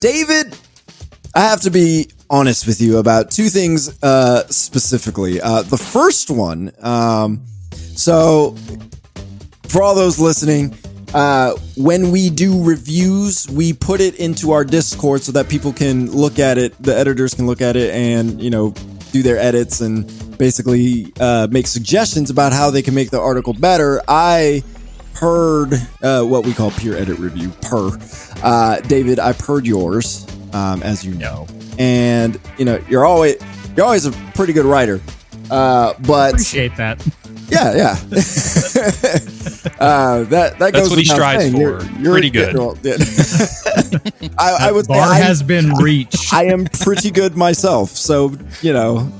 David, I have to be honest with you about two things uh, specifically. Uh, the first one, um, so for all those listening, uh, when we do reviews, we put it into our Discord so that people can look at it, the editors can look at it and, you know, do their edits and basically uh, make suggestions about how they can make the article better. I heard uh, what we call peer edit review per uh, David. I've heard yours, um, as you know, and you know you're always you're always a pretty good writer. Uh, but Appreciate that. yeah, yeah. uh, that that goes That's goes what he strives saying. for. You're, you're Pretty good. yeah. I, I would Bar I, has been reached. I am pretty good myself, so you know.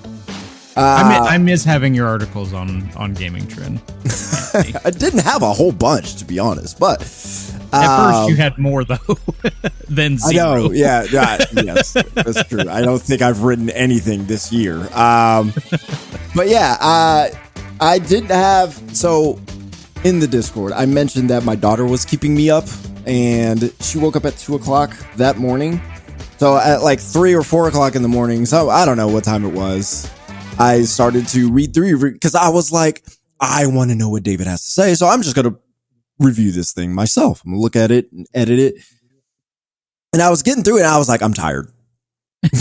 I, Uh, mi- I miss having your articles on on Gaming Trend. I didn't have a whole bunch to be honest, but At um, first, you had more though than I zero. know, yeah, yeah, yes, that's true. I don't think I've written anything this year. Um, but yeah, uh, I didn't have so in the Discord. I mentioned that my daughter was keeping me up, and she woke up at two o'clock that morning. So at like three or four o'clock in the morning, so I don't know what time it was. I started to read through because I was like, I want to know what David has to say, so I'm just gonna review this thing myself. I'm gonna look at it and edit it. And I was getting through it, and I was like, I'm tired.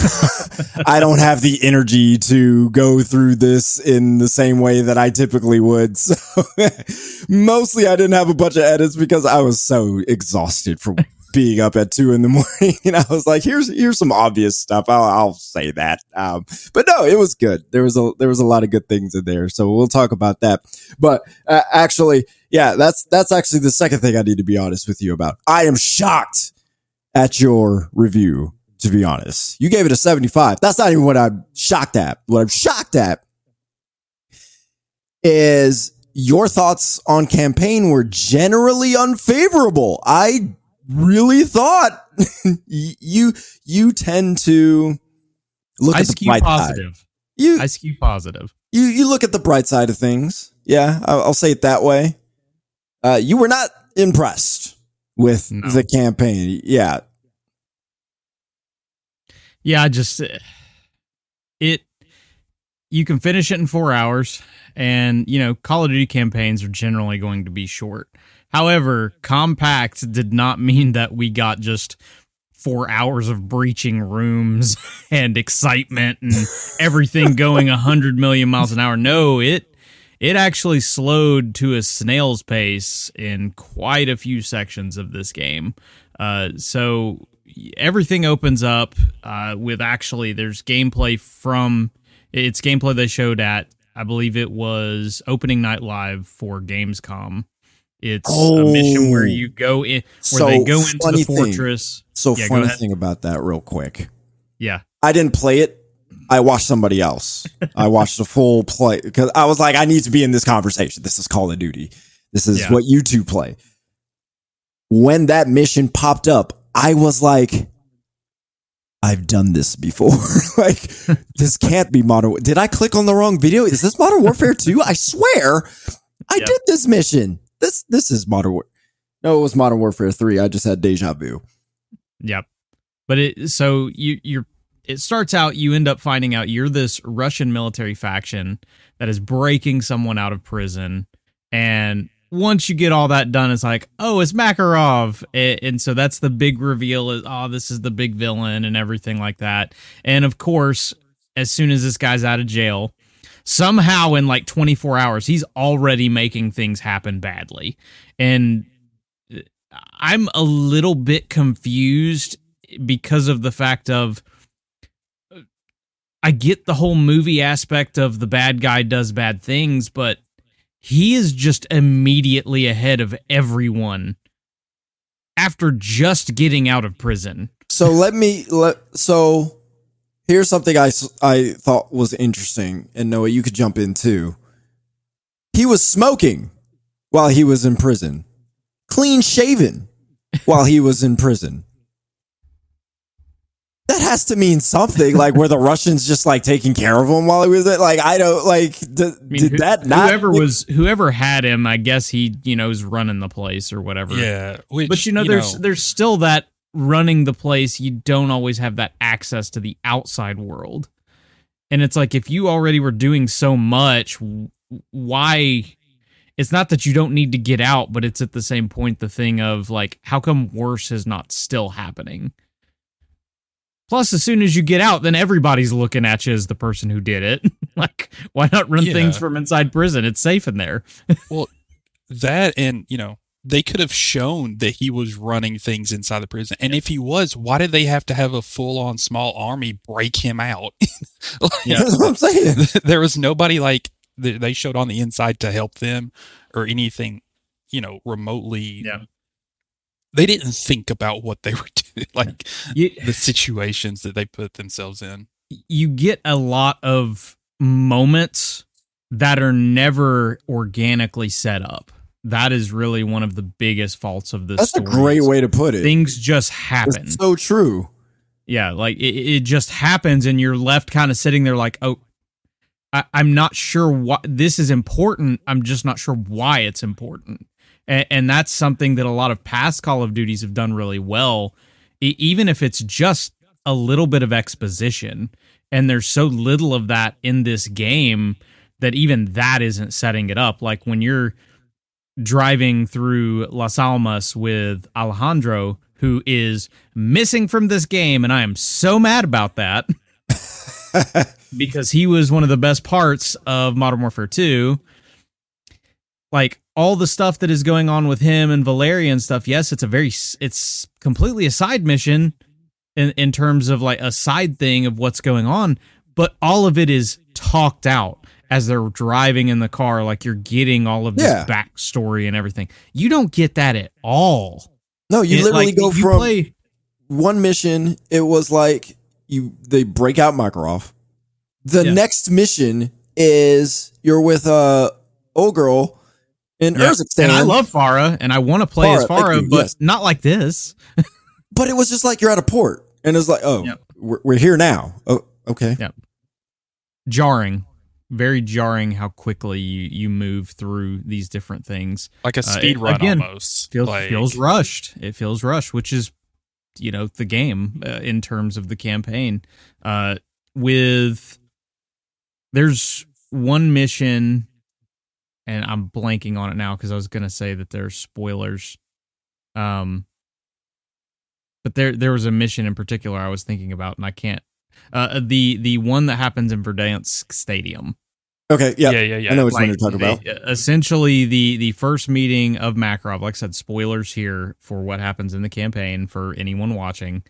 I don't have the energy to go through this in the same way that I typically would. So mostly I didn't have a bunch of edits because I was so exhausted from being up at two in the morning. And I was like, here's, here's some obvious stuff. I'll, I'll say that. Um, but no, it was good. There was a, there was a lot of good things in there. So we'll talk about that. But uh, actually, yeah, that's, that's actually the second thing I need to be honest with you about. I am shocked at your review to be honest. You gave it a 75. That's not even what I'm shocked at. What I'm shocked at is your thoughts on campaign were generally unfavorable. I really thought you you tend to look I at the bright side. positive. You I skew positive. you you look at the bright side of things. Yeah, I'll, I'll say it that way. Uh, you were not impressed with No. the campaign. Yeah, Yeah, I just uh, it. You can finish it in four hours, and you know Call of Duty campaigns are generally going to be short. However, compact did not mean that we got just four hours of breaching rooms and excitement and everything going a hundred million miles an hour. No, it it actually slowed to a snail's pace in quite a few sections of this game. Uh, so everything opens up uh, with actually there's gameplay from it's gameplay they showed at I believe it was opening night live for Gamescom. It's a mission where Oh. you go in where So, they go into the thing. fortress. So Yeah, funny thing about that, real quick. Yeah. I didn't play it. I watched somebody else. I watched the full play because I was like, I need to be in this conversation. This is Call of Duty. This is Yeah. what you two play. When that mission popped up, I was like, I've done this before. like, this can't be Modern. Did I click on the wrong video? Is this Modern Warfare 2? I swear I Yeah. did this mission. This this is Modern War. No, it was Modern Warfare 3. I just had deja vu. Yep. But it so you you're it starts out you end up finding out you're this Russian military faction that is breaking someone out of prison and once you get all that done it's like oh it's Makarov and so that's the big reveal is oh this is the big villain and everything like that and of course as soon as this guy's out of jail somehow in like 24 hours he's already making things happen badly and uh, I'm a little bit confused because of the fact of uh, I get the whole movie aspect of the bad guy does bad things, but he is just immediately ahead of everyone after just getting out of prison. So let me let so here's something I, I thought was interesting and Noah you could jump in too. He was smoking while he was in prison. Clean shaven while he was in prison. That has to mean something like were the Russians just like taking care of him while he was there? Like I don't like d- I mean, did who- that not whoever was whoever had him, I guess he, you know, is running the place or whatever. Yeah, which, But you know, there's there's still that running the place, you don't always have that access to the outside world. And it's like if you already were doing so much, why it's not that you don't need to get out, but it's at the same point the thing of like, how come worse is not still happening? Plus, as soon as you get out, then everybody's looking at you as the person who did it. like, why not run Yeah. things from inside prison? It's safe in there. well, that and you know they could have shown that he was running things inside the prison, and if he was, why did they have to have a full-on small army break him out? Like, Yeah. That's what I'm saying. there was nobody like they showed on the inside to help them or anything, you know, remotely. Yeah. They didn't think about what they were doing, like You, the situations that they put themselves in. you get a lot of moments that are never organically set up. That is really one of the biggest faults of this. That's a great way to put it. Things just happen. It's so true. Yeah, like it, it just happens, and you're left kind of sitting there like, oh, I, I'm not sure what this is important. I'm just not sure why it's important, and, and that's something that a lot of past Call of Duties have done really well. Even if it's just a little bit of exposition, and there's so little of that in this game that even that isn't setting it up. Like when you're driving through Las Almas with Alejandro, who is missing from this game, and I am so mad about that because he was one of the best parts of Modern Warfare 2. Like all the stuff that is going on with him and Valeria and stuff, yes, it's a very it's completely a side mission in in terms of like a side thing of what's going on, but all of it is talked out as they're driving in the car like you're getting all of this Yeah. backstory and everything. You don't get that at all. No, you It- literally like, go from play one mission. It was like you they break out Makarov. The Yeah. next mission is you're with a old girl in Yeah. Urzikstan. And I love Farah, and I want to play as Farah, thank Farah, but yes. not like this. but it was just like you're at a port, and it's like, oh, Yep. we're, we're here now. Oh, okay. Yeah. Jarring, very jarring how quickly you you move through these different things. Like a Uh, speed it- run again, almost. Feels like, feels rushed. It feels rushed, which is you know the game uh, in terms of the campaign. Uh, with there's one mission, and I'm blanking on it now because I was gonna say that there's spoilers. Um, but there there was a mission in particular I was thinking about, and I can't. Uh, the the one that happens in Verdansk Stadium. Okay. Yeah. yeah, yeah, yeah. I know which one you're talking about. the- essentially, the the first meeting of Makarov. Like I said, spoilers here for what happens in the campaign for anyone watching.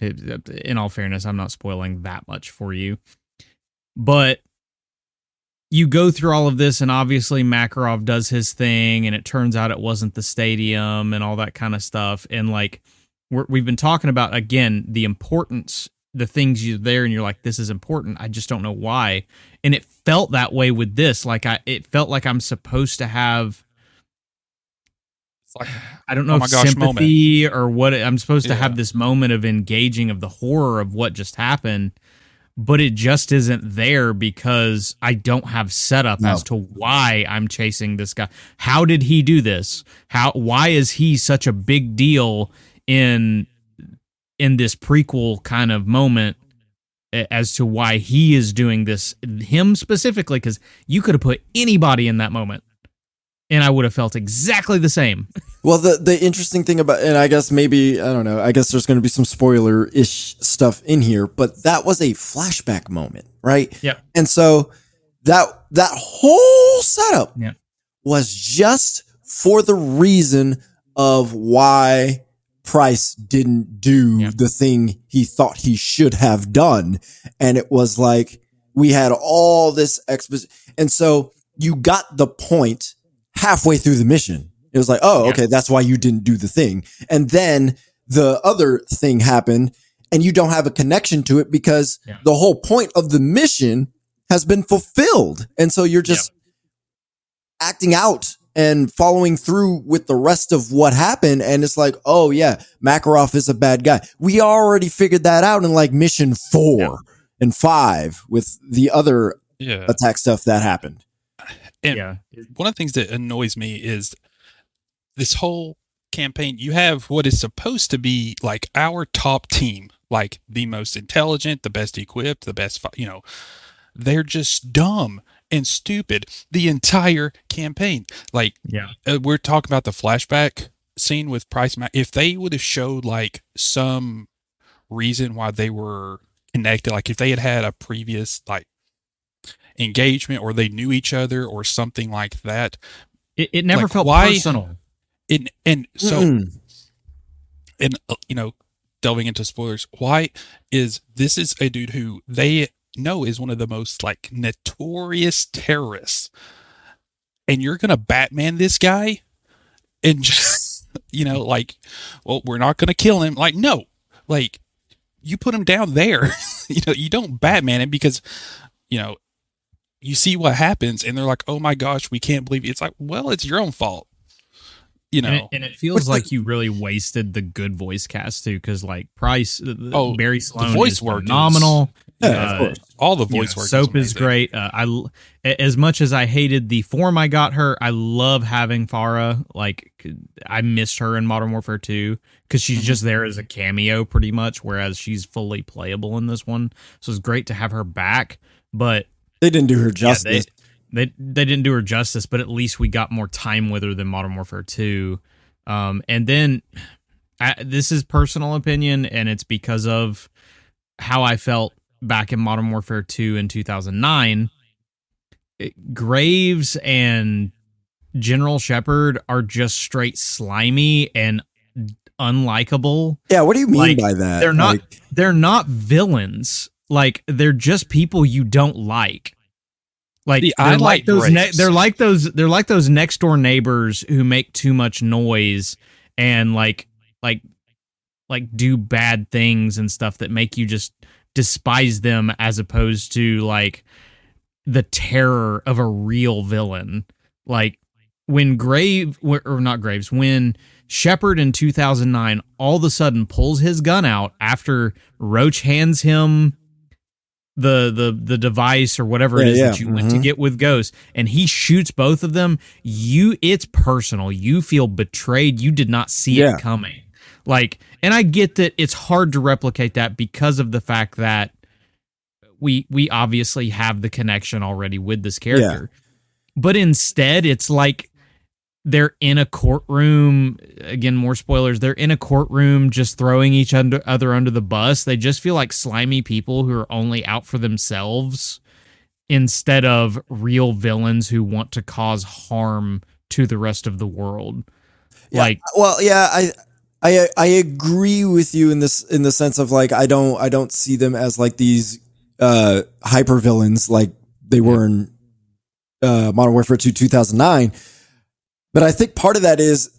In all fairness, I'm not spoiling that much for you, but you go through all of this, and obviously Makarov does his thing, and it turns out it wasn't the stadium and all that kind of stuff. And like we're, we've been talking about again, the importance, the things you there, and you're like, this is important. I just don't know why. And it felt that way with this. Like i it felt like i'm supposed to have like, i don't know Oh if gosh sympathy or what i'm supposed to have this moment of engaging of the horror of what just happened but it just isn't there because i don't have setup No. as to why i'm chasing this guy. How did he do this? How why is he such a big deal in in this prequel kind of moment as to why he is doing this him specifically because you could have put anybody in that moment and i would have felt exactly the same Well, the the interesting thing about, and I guess maybe I don't know. I guess there's going to be some spoiler ish stuff in here, but that was a flashback moment, right? Yeah. And so that that whole setup Yeah. was just for the reason of why Price didn't do Yeah. the thing he thought he should have done, and it was like we had all this exposition, and so you got the point halfway through the mission. It was like, oh, Yeah. okay, that's why you didn't do the thing. And then the other thing happened and you don't have a connection to it because Yeah. the whole point of the mission has been fulfilled. And so you're just acting out and following through with the rest of what happened. And it's like, oh yeah, Makarov is a bad guy. We already figured that out in like mission four Yeah. and five with the other yeah. attack stuff that happened. And yeah one of the things that annoys me is this whole campaign, you have what is supposed to be like our top team, like the most intelligent, the best equipped, the best, you know, they're just dumb and stupid the entire campaign. Like, Yeah. uh, we're talking about the flashback scene with Price. Ma- if they would have showed like some reason why they were connected, like if they had had a previous like engagement or they knew each other or something like that, It, it never Like, felt why- personal. and and so Mm-mm. and uh, you know delving into spoilers why is this is a dude who they know is one of the most like notorious terrorists. And you're gonna batman this guy? And just you know like well we're not gonna kill him. Like no. Like you put him down there. You know you don't batman him because you know you see what happens and they're like oh my gosh we can't believe it. it's like well it's your own fault. You know And it, and it feels like you really wasted the good voice cast too, because like Price, uh, Oh, Barry Sloan voice is work is- phenomenal. Yeah, Uh, of course. all the you know, voice work soap is amazing. great. Uh, I l- a- as much as I hated the form I got her, I love having Farah. Like I missed her in Modern Warfare 2 because she's Mhm. just there as a cameo, pretty much. Whereas she's fully playable in this one, so it's great to have her back. But They didn't do her yeah, justice. they, they they didn't do her justice, but at least we got more time with her than Modern Warfare 2. Um, and then I, this is personal opinion, and it's because of how I felt back in Modern Warfare 2 in 2009. It- Graves and General Shepard are just straight slimy and unlikable yeah, what do you mean like, by that? they're not- Like, they're not villains. Like they're just people you don't like. Like See, I like, like those. Ne- they're like those. They're like those next door neighbors who make too much noise and like like like do bad things and stuff that make you just despise them as opposed to like the terror of a real villain. Like when Grave or not Graves when Shepard in 2009 all of a sudden pulls his gun out after Roach hands him the the the device or whatever it Yeah, is yeah, that you went to mhm. get with Ghost and he shoots both of them you it's personal you feel betrayed you did not see Yeah. it coming like and I get that it's hard to replicate that because of the fact that we we obviously have the connection already with this character. But instead it's like they're in a courtroom again more spoilers they're in a courtroom just throwing each other under the bus. They just feel like slimy people who are only out for themselves instead of real villains who want to cause harm to the rest of the world. Yeah. like well, yeah, I, I, I agree with you in this in the sense of like I don't I don't see them as like these uh hyper villains like they were in uh Modern Warfare 2 2009. But I think part of that is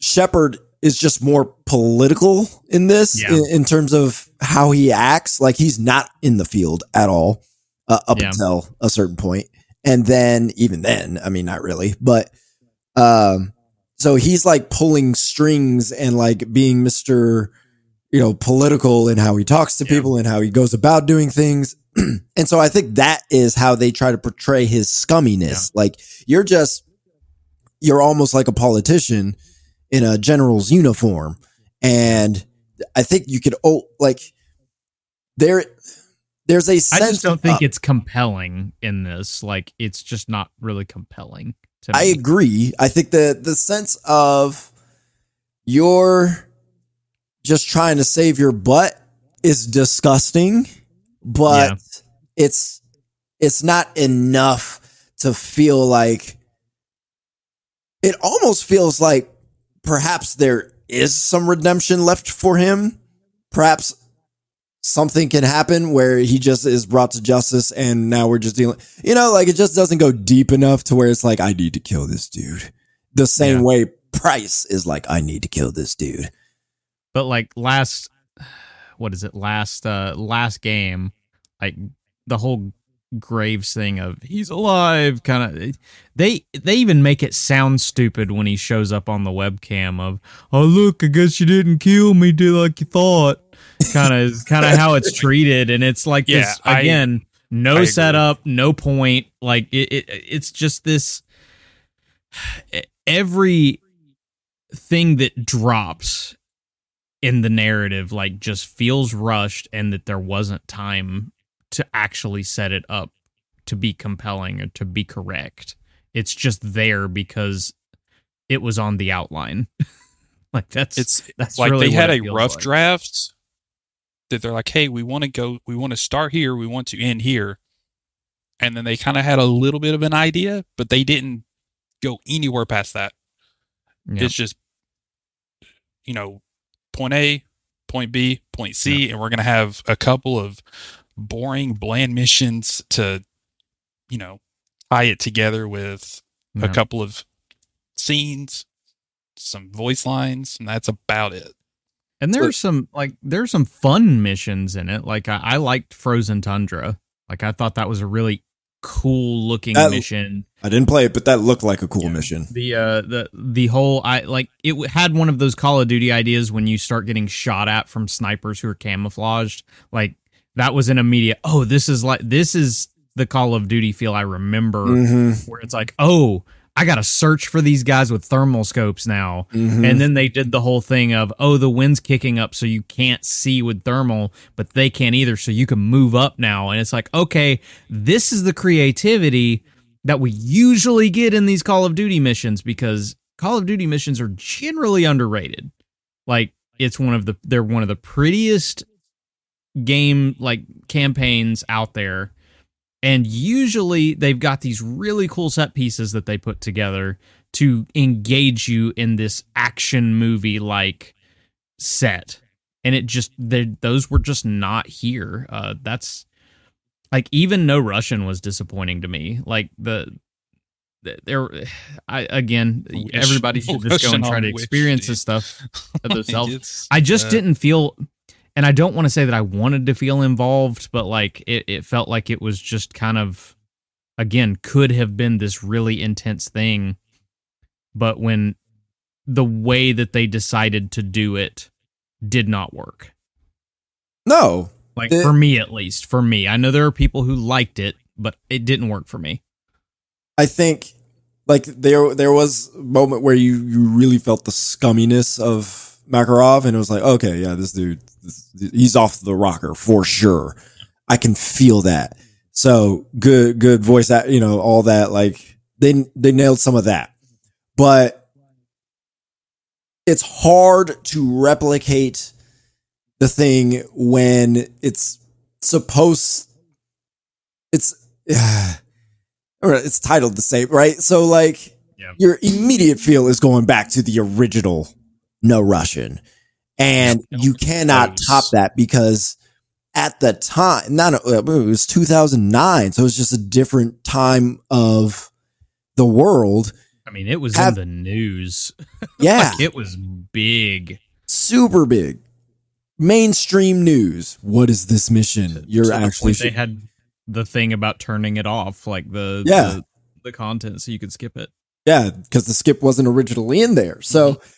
Shepard is just more political in this Yeah. in, in terms of how he acts. Like he's not in the field at all uh, up Yeah. until a certain point, and then even then, I mean, not really, but um, so he's like pulling strings and like being Mister, you know, political in how he talks to Yeah. people and how he goes about doing things. and so I think that is how they try to portray his scumminess. Like you're just you're almost like a politician in a general's uniform. And I think you could oh like there there's a i sense just don't think of- it's compelling in this like it's just not really compelling I agree. I think the the sense of you're just trying to save your butt is disgusting, but Yeah. it's it's not enough to feel like it almost feels like perhaps there is some redemption left for him. Perhaps something can happen where he just is brought to justice and now we're just dealing you know like it just doesn't go deep enough to where it's like i need to kill this dude. The same Yeah. way price is like i need to kill this dude. But like last what is it? Last uh last game like the whole graves thing of he's alive kind of they they even make it sound stupid when he shows up on the webcam of oh look i guess you didn't kill me did like you thought kind of is kind of how it's treated and it's like Yeah, this again I no agree. setup no point like it, it it's just this every thing that drops in the narrative like just feels rushed and that there wasn't time to actually set it up to be compelling or to be correct. It's just there because it was on the outline. like that's It's that's like really they had a rough like. draft that they're like, hey, we want to go, we want to start here, we want to end here. And then they kind of had a little bit of an idea, but they didn't go anywhere past that. Yeah. It's just, you know, point A, point B, point C, and we're going to have a couple of boring, bland missions to, you know, tie it together with a couple of scenes, some voice lines, and that's about it. And So- there's some like there's some fun missions in it. Like I, I liked Frozen Tundra. Like I thought that was a really cool looking That- mission. I didn't play it, but that looked like a cool Yeah. mission. The uh the the whole I like it w- had one of those Call of Duty ideas when you start getting shot at from snipers who are camouflaged. Like that was an immediate. Oh, this is like this is the Call of Duty feel I remember. hmm Where it's like, oh, I got to search for these guys with thermal scopes now. hmm And then they did the whole thing of, oh, the wind's kicking up, so you can't see with thermal, but they can't either, so you can move up now. And it's like, okay, this is the creativity that we usually get in these Call of Duty missions because Call of Duty missions are generally underrated. Like, it's one of the, they're one of the prettiest game, like, campaigns out there. And usually they've got these really cool set pieces that they put together to engage you in this action movie like set. And it just those were just not here. Uh that's like even no russian was disappointing to me. Like the the- there i again everybody should just go and try to experience this stuff themselves. I just uh, didn't feel, and I don't want to say that I wanted to feel involved, but like it, it felt like it was just kind of, again, could have been this really intense thing. But when the way that they decided to do it did not work, No, like The- for me at least, for me, I know there are people who liked it, but it didn't work for me. I think like there there was a moment where you you really felt the scumminess of Makarov, and it was like, okay, yeah, this dude, this, he's off the rocker for sure. I can feel that. So good, good voice, act- you know, all that. Like they they nailed some of that, but it's hard to replicate the thing when it's supposed. It's. Yeah or it's titled the same, right? So like Yeah. your immediate feel is going back to the original No Russian. And you cannot top that because at the time, not uh, it was 2009, so it was just a different time of the world. I mean, it was Have- in the news. Yeah, Like, it was big. super big. Mainstream news. What is this mission? You're actually they had the thing about turning it off, like the Yeah. the, the content, so you could skip it. Yeah, because the skip wasn't originally in there. So mm-hmm.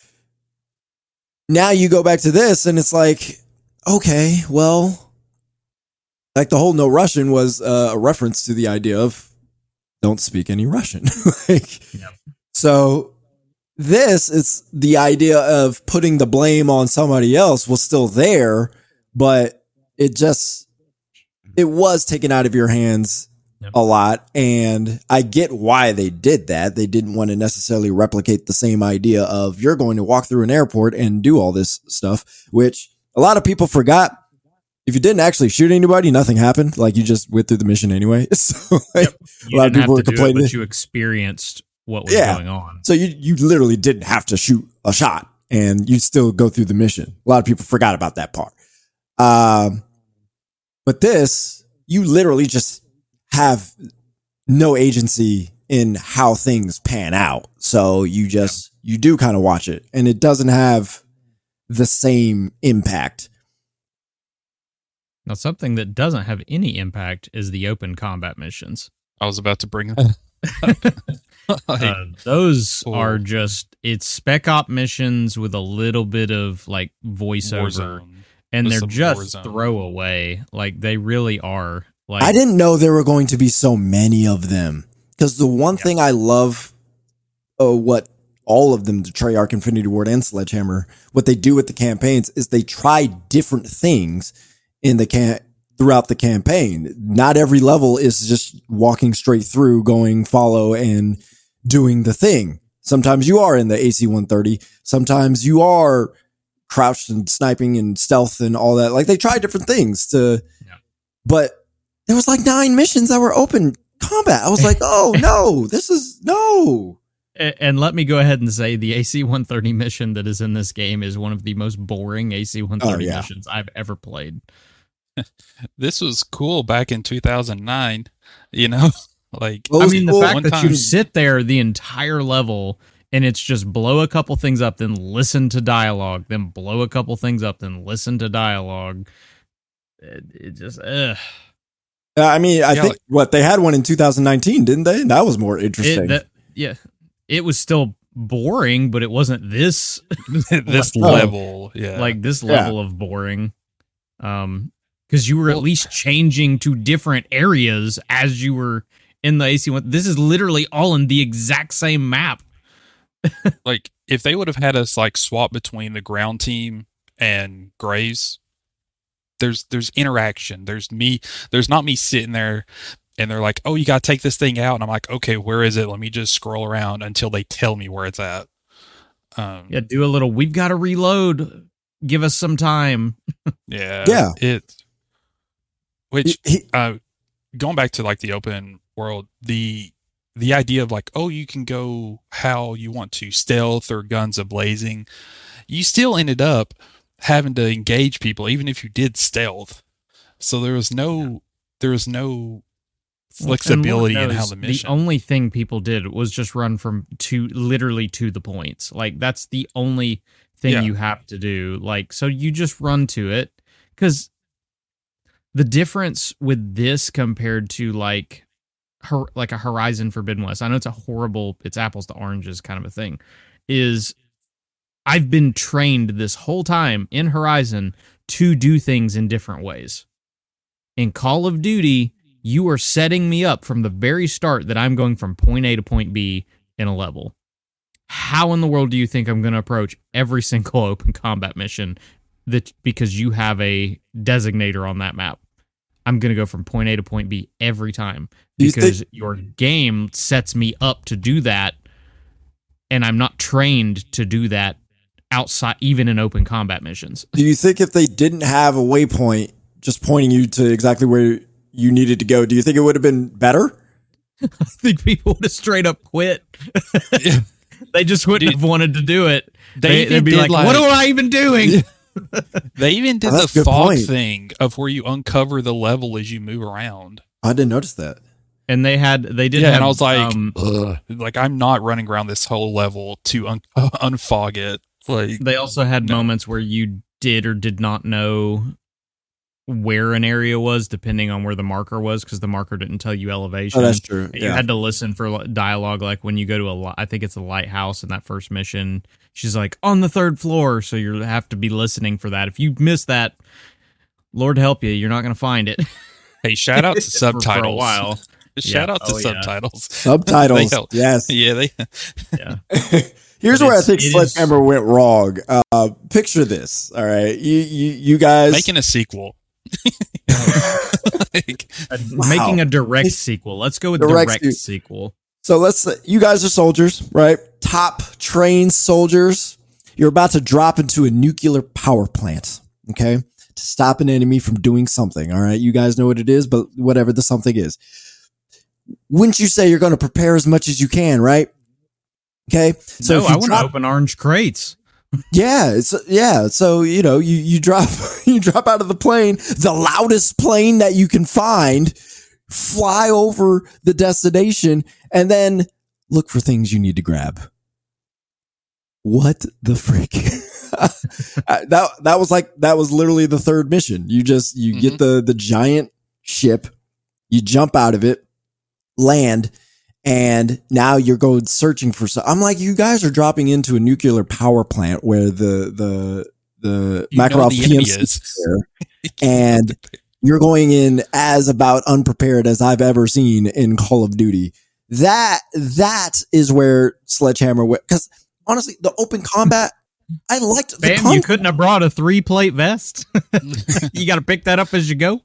Now you go back to this and it's like, okay, well, like the whole no Russian was uh, a reference to the idea of don't speak any Russian. like, so this is the idea of putting the blame on somebody else was still there, but it just, it was taken out of your hands Yep. a lot. And I get why they did that. They didn't want to necessarily replicate the same idea of you're going to walk through an airport and do all this stuff, which a lot of people forgot. If you didn't actually shoot anybody, nothing happened. Like you just went through the mission anyway. So, like, You lot of people were it, complaining. but you experienced what was Yeah. going on. so you, you literally didn't have to shoot a shot and you still go through the mission. A lot of people forgot about that part. Um, but this, you literally just have no agency in how things pan out. So you just, you do kind of watch it and it doesn't have the same impact. Now, something that doesn't have any impact is the open combat missions. I was about to bring up. Like, Uh, those Cool. are just it's spec op missions with a little bit of like voiceover, Warzone. and they're just throwaway. Like they really are. Like I didn't know there were going to be so many of them. Because the one thing I love, uh, what all of them, the Treyarch, Infinity Ward, and Sledgehammer, what they do with the campaigns is they try different things in the can throughout the campaign. Not every level is just walking straight through, going follow and doing the thing. Sometimes you are in the AC 130. Sometimes you are crouched and sniping and stealth and all that. Like they try different things to, Yeah. but there was like nine missions that were open combat. I was like, oh no, this is no. And let me go ahead and say the AC 130 mission that is in this game is one of the most boring AC 130 Oh, yeah. missions I've ever played. This was cool back in 2009. You know, like I was mean, the cool fact one that time. you sit there the entire level and it's just blow a couple things up, then listen to dialogue, then blow a couple things up, then listen to dialogue. It, it just, ugh. Uh, I mean, I Yeah, think like- what they had one in 2019, didn't they? That was more interesting. It, that, yeah, it was still boring, but it wasn't this this Oh. level. Yeah, like this Yeah. level of boring. Um, because you were at least changing to different areas as you were in the AC one. This is literally all in the exact same map. like if they would have had us like swap between the ground team and Graves, there's there's interaction. There's me. There's not me sitting there. And they're like, "Oh, you gotta take this thing out," and I'm like, "Okay, where is it? Let me just scroll around until they tell me where it's at." Um, Yeah, do a little. We've got to reload. Give us some time. Yeah. Yeah. It which He- he- uh going back to like the open world, the the idea of like, oh, you can go how you want to stealth or guns a blazing, you still ended up having to engage people even if you did stealth. So there was no there was no flexibility And in how the mission The only thing people did was just run from to literally to the points. Like that's the only thing Yeah. you have to do. Like so you just run to it cuz the difference with this compared to like her, like a Horizon Forbidden West. I know it's a horrible it's apples to oranges kind of a thing is I've been trained this whole time in Horizon to do things in different ways. In Call of Duty, you are setting me up from the very start that I'm going from point A to point B in a level. How in the world do you think I'm going to approach every single open combat mission that because you have a designator on that map? I'm going to go from point A to point B every time Do you because think- your game sets me up to do that and I'm not trained to do that outside even in open combat missions. Do you think if they didn't have a waypoint just pointing you to exactly where you needed to go, do you think it would have been better? I think people would have straight up quit. Yeah. they just wouldn't Dude, have wanted to do it. they They, even would be like, like- "What am I even doing?" They even did Oh, the fog point. thing of where you uncover the level as you move around. I didn't notice that. And they had, they did. Yeah, have, and I was like, um, like I'm not running around this whole level to un- unfog it. Like, they also had No. moments where you did or did not know where an area was, depending on where the marker was, because the marker didn't tell you elevation. Oh, that's true. And You had to listen for dialogue, like when you go to a, li- I think it's a lighthouse in that first mission. She's like on the third floor, so you have to be listening for that. If you miss that, Lord help you, you're not going to find it hey, shout out to subtitles. for a while. shout Yeah. out to Oh, yeah. subtitles. Subtitles. Help. yes. Yeah, they. Yeah, Here's where I think it is- Sledgehammer went wrong. Uh, picture this. All right. You, you, you guys. making a sequel. Like, Wow. making a direct sequel. Let's go with Direct direct, sequel. So let's say you guys are soldiers, right? Top trained soldiers. You're about to drop into a nuclear power plant, okay? To stop an enemy from doing something, all right? You guys know what it is, but whatever the something is. Wouldn't you say you're going to prepare as much as you can, right? Okay? So no, I want to open orange crates. yeah, it's yeah. So you know, you you drop you drop out of the plane, the loudest plane that you can find, fly over the destination, and then look for things you need to grab. What the frick? Uh, that that was like that was literally the third mission. You just you get the the giant ship, you jump out of it, land, and now you're going searching for some. I'm like, you guys are dropping into a nuclear power plant where the the the you know Makarov the PMC is. there, and you're going in as about unprepared as I've ever seen in Call of Duty. That that is where Sledgehammer went because honestly, the open combat, I liked the Bam, you couldn't have brought a three plate vest. you got to pick that up as you go.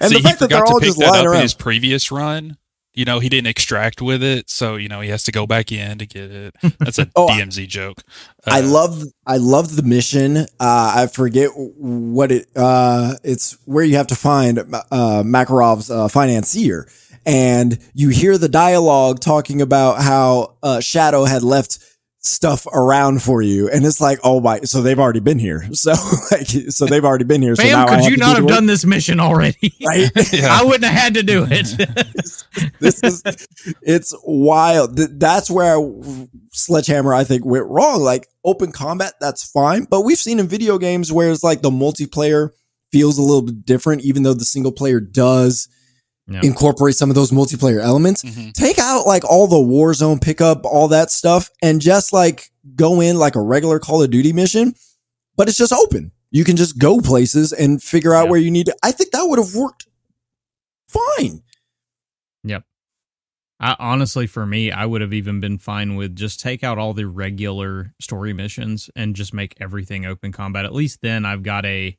And See, the fact he that they're all just that lying up in around. his previous run. You know, he didn't extract with it, so you know he has to go back in to get it. That's a Oh, DMZ joke. I Uh, love I love the mission. Uh, I forget what it uh, it's where you have to find uh, Makarov's uh, financier, and you hear the dialogue talking about how uh, Shadow had left stuff around for you, and it's like, oh my! So they've already been here. So like, so they've already been here. So Bam, now could have you not do have done this mission already? Right? Yeah. I wouldn't have had to do it. this is it's wild. That's where I- Sledgehammer I think went wrong. Like open combat, that's fine, but we've seen in video games where it's like the multiplayer feels a little bit different, even though the single player does Yeah. incorporate some of those multiplayer elements. mhm. Take out like all the Warzone pickup, all that stuff, and just like go in like a regular Call of Duty mission, but it's just open. You can just go places and figure out Yeah. where you need to. I think that would have worked fine. Yep. I, honestly, for me, I would have even been fine with just take out all the regular story missions and just make everything open combat. At least then I've got a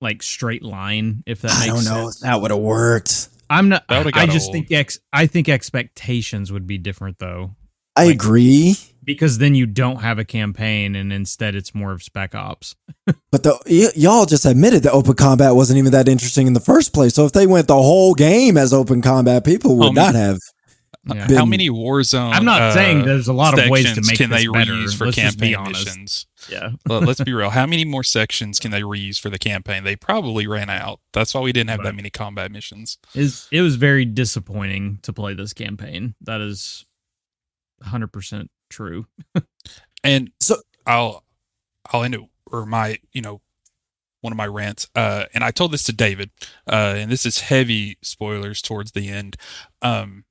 like straight line. If that I makes don't know if sense. that would have worked. I'm not. I just old. think ex. I think expectations would be different though, I Like- agree, because then you don't have a campaign, and instead it's more of spec ops. but the y- y'all just admitted that open combat wasn't even that interesting in the first place. So if they went the whole game as open combat, people would Um, not have. Yeah. How been- many Warzone? I'm not uh, saying there's a lot of ways to sections make can this they better. reuse for Let's just be campaign honest. missions? Yeah. Let- Let's be real. How many more sections can they reuse for the campaign? They probably ran out. That's why we didn't have Right. that many combat missions. is it was very disappointing to play this campaign. That is 100% true. And So- I'll I'll end it or my you know one of my rants. Uh, and I told this to David. Uh, and this is heavy spoilers towards the end. Um,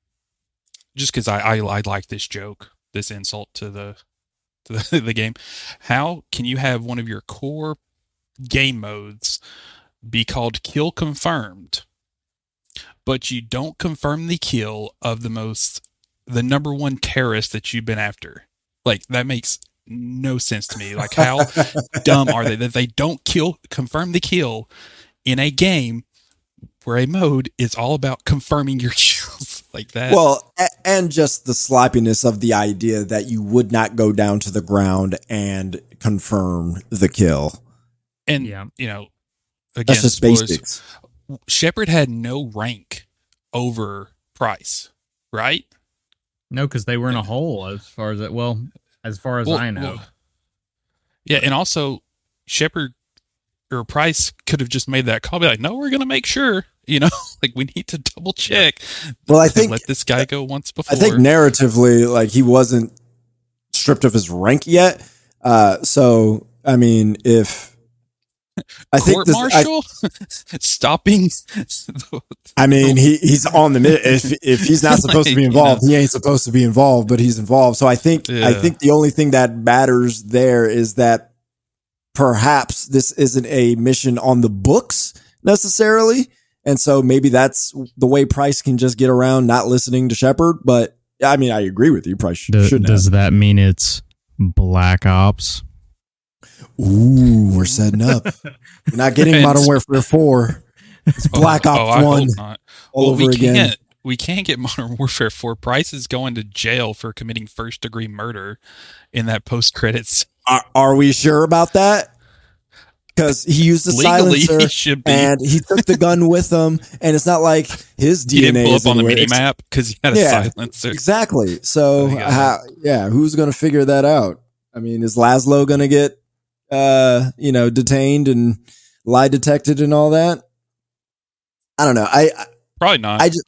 just because I, I I like this joke, this insult to the to the, the game. How can you have one of your core game modes be called kill confirmed, but you don't confirm the kill of the most the number one terrorist that you've been after? Like that makes no sense to me. Like how dumb are they that they don't kill confirm the kill in a game where a mode is all about confirming your kills like that. Well, and just the sloppiness of the idea that you would not go down to the ground and confirm the kill. and Yeah. you know, again, That's just spoilers, basics. Shepard had no rank over Price, right? No, because they were in a hole as far as it. Well, as far as Well- I know. well, yeah, and also Shepard or Price could have just made that call, be like, "No, we're gonna make sure." You know, like we need to double check. Well, I think let this guy go once before. I think narratively, like he wasn't stripped of his rank yet. Uh, so I mean, if I think court this, I, martial stopping. I mean, he he's on the if if he's not supposed to be Like, you involved, he ain't supposed to be involved, but he's involved. So I think I think the only thing that matters there is that perhaps this isn't a mission on the books necessarily, and so maybe that's the way Price can just get around not listening to Shepard. But I mean, I agree with you. Price sh- shouldn't. have. that mean it's Black Ops? Ooh, we're setting up. We're not getting Modern Warfare Four. It's oh, Black Oh, Ops oh, I hope One not. all Well, over we again. can't. We can't get Modern Warfare 4. Price is going to jail for committing first degree murder in that post credits. Are, are we sure about that? Because he used a Legally, silencer he should be. and he took the gun with him, and it's not like his DNA he didn't pull up on the mini map because he had a Yeah. silencer. Exactly. So, Oh, yeah. how, yeah, who's going to figure that out? I mean, is Laszlo going to get, uh, you know, detained and lie detected and all that? I don't know. I, I Probably not. I just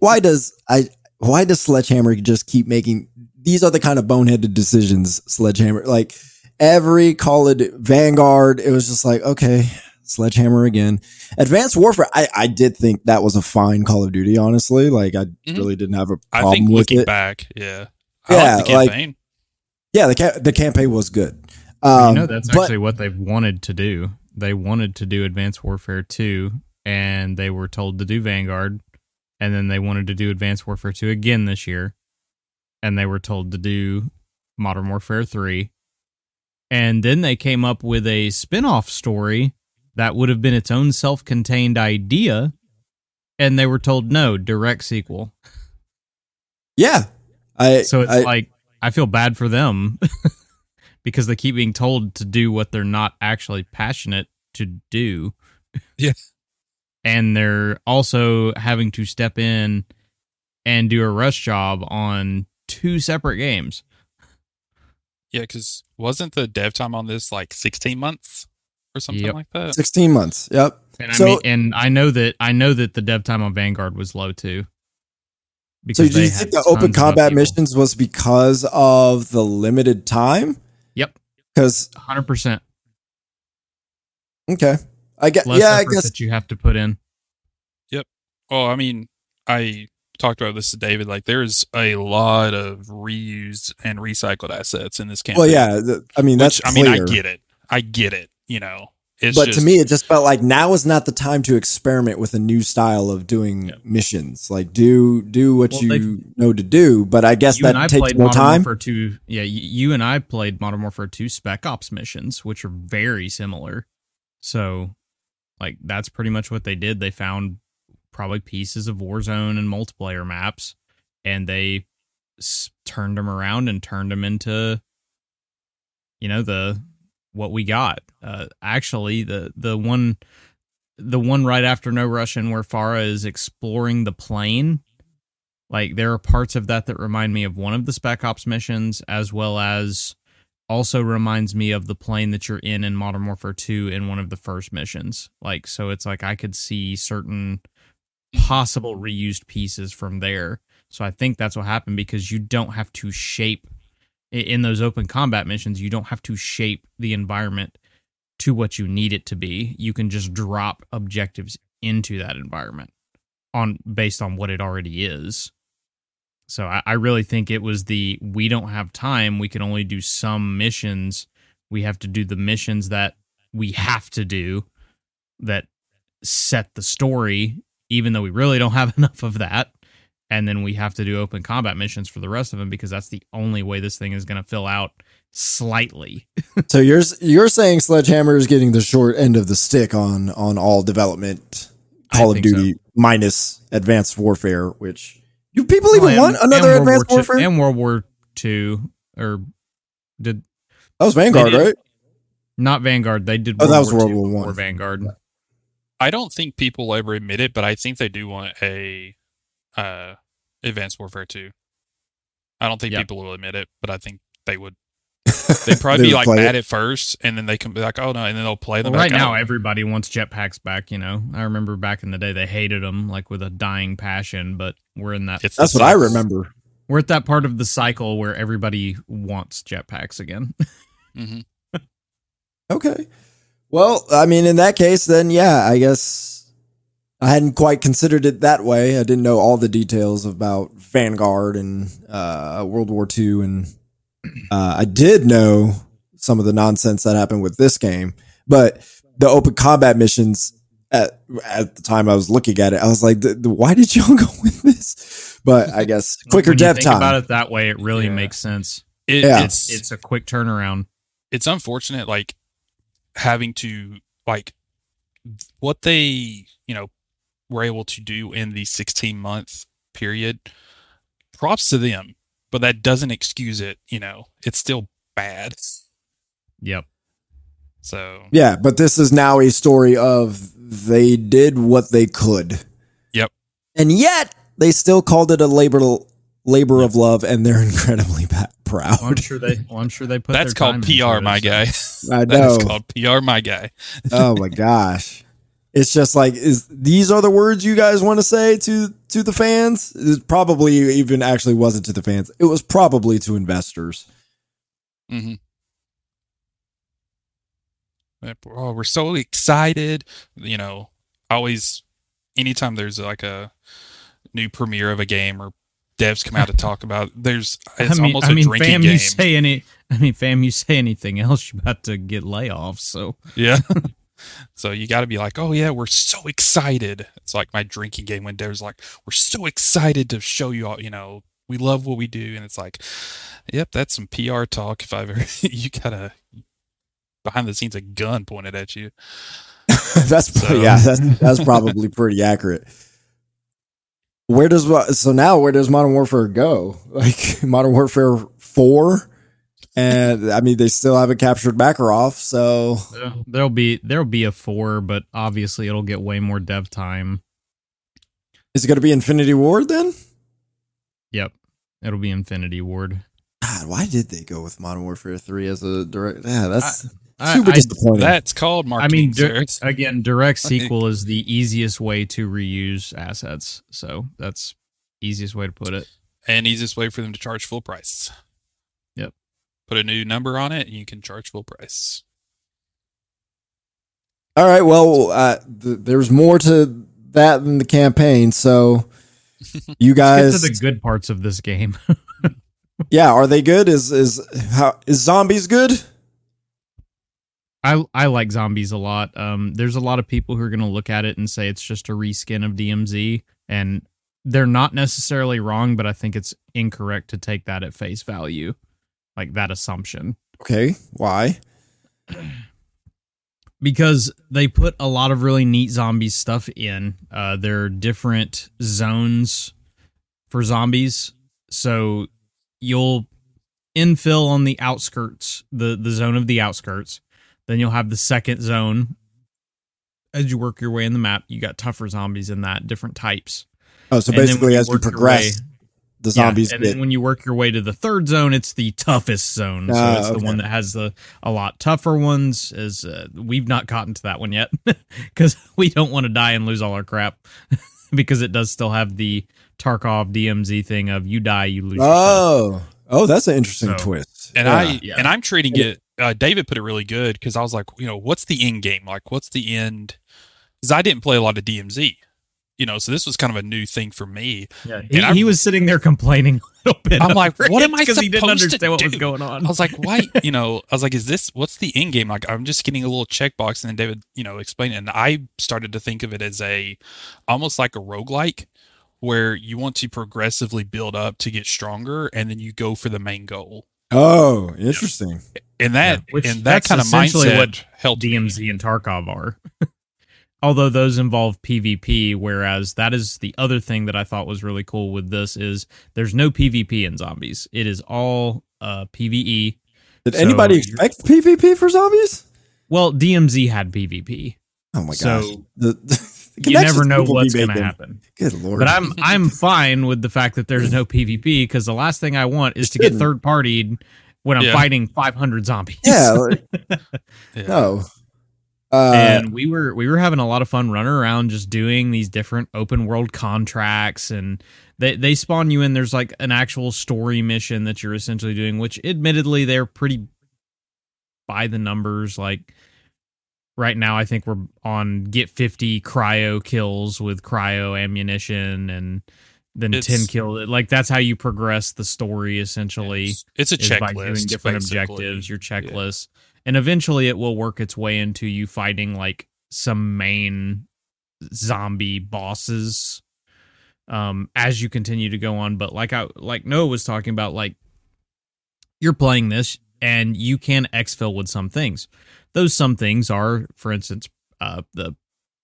why does I why does Sledgehammer just keep making these are the kind of boneheaded decisions Sledgehammer like every Call of Duty- Vanguard it was just like okay Sledgehammer again Advanced Warfare I I did think that was a fine Call of Duty honestly like I Mhm. really didn't have a I problem think with looking it back, yeah. I Yeah, like the like- campaign. yeah the ca- the campaign was good um, you know, that's but- actually what they've wanted to do. They wanted to do Advanced Warfare 2, and they were told to do Vanguard, and then they wanted to do Advanced Warfare 2 again this year, and they were told to do Modern Warfare 3. And then they came up with a spin off story that would have been its own self contained idea. And they were told no, direct sequel. Yeah. I So it's I, like, I feel bad for them because they keep being told to do what they're not actually passionate to do. Yeah. And they're also having to step in and do a rush job on two separate games. Yeah, because wasn't the dev time on this like 16 months or something Yep. like that? 16 months. Yep. And So- I mean, and I know that I know that the dev time on Vanguard was low too. So do you think the open combat missions was because of the limited time? Yep, Because hundred percent okay, I get less yeah, I guess that you have to put in. Yep. Oh, I mean, I talked about this to David. Like, there's a lot of reused and recycled assets in this campaign. well, yeah. th- I mean, that's Which, I mean, I get it. I get it. You know, it's but just, to me, it just felt like now is not the time to experiment with a new style of doing Yeah. missions. Like do do what Well, you know to do, but I guess You and I that takes played more Modern time. Warfare two. Yeah, you and I played Modern Warfare two Spec Ops missions, which are very similar. So, like, that's pretty much what they did. They found probably pieces of Warzone and multiplayer maps, and they s- turned them around and turned them into, you know, the what we got. Uh, actually, the the one, the one right after No Russian, where Farah is exploring the plane. Like there are parts of that that remind me of one of the Spec Ops missions, as well as also reminds me of the plane that you're in in Modern Warfare 2 in one of the first missions. Like so it's like I could see certain possible reused pieces from there. So I think that's what happened because you don't have to shape in those open combat missions, you don't have to shape the environment to what you need it to be. You can just drop objectives into that environment on based on what it already is. So I, I really think it was the we don't have time. We can only do some missions. We have to do the missions that we have to do that set the story, even though we really don't have enough of that. And then we have to do open combat missions for the rest of them because that's the only way this thing is going to fill out slightly. So you're you're saying Sledgehammer is getting the short end of the stick on on all development Call of think so. Duty minus Advanced Warfare, which do people even Well, want and- another and Advanced War Warfare? II, and World War Two or did that was Vanguard, did- right? not Vanguard? They did. Oh, that was War World War One. Vanguard. I don't think people ever admit it, but I think they do want a uh, Advanced Warfare 2. I don't think Yep. people will admit it, but I think they would. They'd probably They be like play mad it. at first, and then they can be like, "Oh no," and then they'll play them. Well, right like, now, "Oh." everybody wants jetpacks back. You know, I remember back in the day they hated them like with a dying passion. But we're in that. It's That's what I remember. We're at that part of the cycle where everybody wants jetpacks again. Mhm. Okay. Well, I mean, in that case, then yeah, I guess I hadn't quite considered it that way. I didn't know all the details about Vanguard and uh, World War II, and uh, I did know some of the nonsense that happened with this game. But the open combat missions at at the time I was looking at it, I was like, "The- the- "Why did y'all go with this?" But I guess quicker when you dev think time. about it that way, it really Yeah. makes sense. It, Yeah. It's It's a quick turnaround. it's unfortunate, like having to like what they you know were able to do in the 16 month period. Props to them, but that doesn't excuse it. You know, it's still bad. Yep. So Yeah, but this is now a story of they did what they could. Yep. And yet they still called it a labor labor of love and they're incredibly pa- proud. Well, I'm sure they. Well, I'm sure they put. that's their called time PR, my so- guy. I know. is called PR, my guy. oh my gosh. It's just like is these are the words you guys want to say to to the fans? It probably even actually wasn't to the fans. It was probably to investors. hmm Oh, we're so excited. You know, always, anytime there's like a new premiere of a game or devs come out to talk about, there's it's I mean, almost I a mean, drinking fam, game. you say any. I mean, fam, you say anything else, you're about to get layoffs. So yeah. so you got to be like, oh yeah, we're so excited. It's like my drinking game when devs like, we're so excited to show you all, you know, we love what we do, and it's like, yep, that's some PR talk. If I've ever, you got a behind the scenes a gun pointed at you. that's So- yeah, that's that's probably pretty accurate. Where does so now? Where does Modern Warfare go? Like Modern Warfare Four, and I mean they still haven't captured Makarov, so There'll be there'll be a four, but obviously it'll get way more dev time. is it going to be Infinity Ward then? Yep, it'll be Infinity Ward. God, why did they go with Modern Warfare Three as a direct? Yeah, that's I- super I- disappointing. That's called marketing. I marketing. mean, sir. di- again, direct sequel is the easiest way to reuse assets. So that's easiest way to put it. and easiest way for them to charge full price. Yep. Put a new number on it, and you can charge full price. All right. Well, uh, th- there's more to that than the campaign. So you Let's guys, get to the good parts of this game. yeah, are they good? Is is how is zombies good? I I like zombies a lot. Um, there's a lot of people who are going to look at it and say it's just a reskin of DMZ, and they're not necessarily wrong, but I think it's incorrect to take that at face value, like that assumption, Okay, why? because they put a lot of really neat zombie stuff in. Uh, there are different zones for zombies, so you'll infill on the outskirts, the the zone of the outskirts. Then you'll have the second zone. As you work your way in the map, you got tougher zombies in that, different types. Oh, so And basically, when as you work progress, way- the Yeah, zombies and get then when you work your way to the third zone, it's the toughest zone. So Ah, it's the one that has the a lot tougher ones. Is uh, we've not gotten to that one yet because we don't want to die and lose all our crap because it does still have the Tarkov DMZ thing of you die, you lose. your. Oh, oh, that's an interesting So- twist. And Yeah. I Yeah. and I'm treating it. Uh, David put it really good because I was like, you know, what's the end game? Like, what's the end? Because I didn't play a lot of DMZ, you know, so this was kind of a new thing for me. Yeah, he, I- he was sitting there complaining a little bit. I'm like, what am I Because he didn't supposed to understand what was do? going on. I was like, why? You know, I was like, is this what's the end game? Like, I'm just getting a little checkbox, and then David, you know, explained it, and I started to think of it as a almost like a roguelike where you want to progressively build up to get stronger, and then you go for the main goal. oh, interesting. And that Yeah, which- and that kind of essentially mindset what helped me. DMZ and Tarkov are. Although those involve PvP, whereas that is the other thing that I thought was really cool with this is there's no PvP in zombies. It is all uh, PvE. Did So anybody expect PvP for zombies? Well, DMZ had PvP, Oh my So, gosh, the, the you never know what's going to making. happen. Good lord! But I'm I'm fine with the fact that there's no PvP because the last thing I want is to get Shouldn't. third partied when I'm Yeah. fighting 500 zombies. yeah, like, Yeah. no. Uh, and we were we were having a lot of fun running around just doing these different open world contracts and they they spawn you in there's like an actual story mission that you're essentially doing which admittedly they're pretty by the numbers like right now I think we're on get 50 cryo kills with cryo ammunition and then It's- 10 kill like that's how you progress the story essentially It's, it's a checklist. by doing different basically. objectives, your checklists, and eventually it will work its way into you fighting like some main zombie bosses um as you continue to go on. But like I like Noah was talking about like you're playing this and you can exfil with some things. Those some things are for instance uh the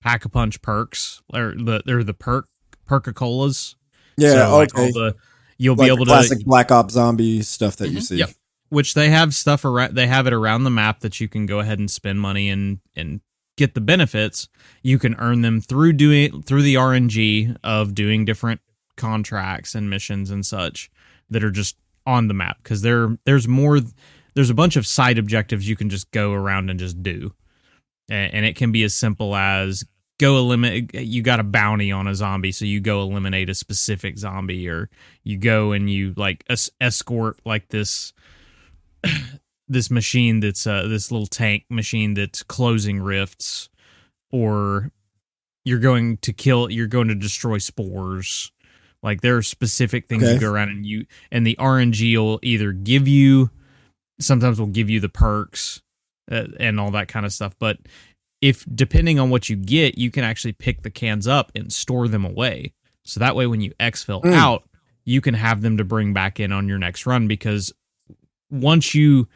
pack a punch perks or the they're the perk Perk-a-Colas yeah, so, like, okay. all the you'll like be able to classic Black Ops zombie stuff that you Mhm. see. Yep. which they have stuff around they have it around the map that you can go ahead and spend money and and get the benefits you can earn them through doing through the RNG of doing different contracts and missions and such that are just on the map because there there's more there's a bunch of side objectives you can just go around and just do and, and it can be as simple as go eliminate you got a bounty on a zombie so you go eliminate a specific zombie or you go and you like es- escort like this this machine that's uh this little tank machine that's closing rifts or you're going to kill you're going to destroy spores like there are specific things Okay. you go around and you and the rng will either give you sometimes will give you the perks uh, and all that kind of stuff but if depending on what you get you can actually pick the cans up and store them away so that way when you exfil Mm. out you can have them to bring back in on your next run because once you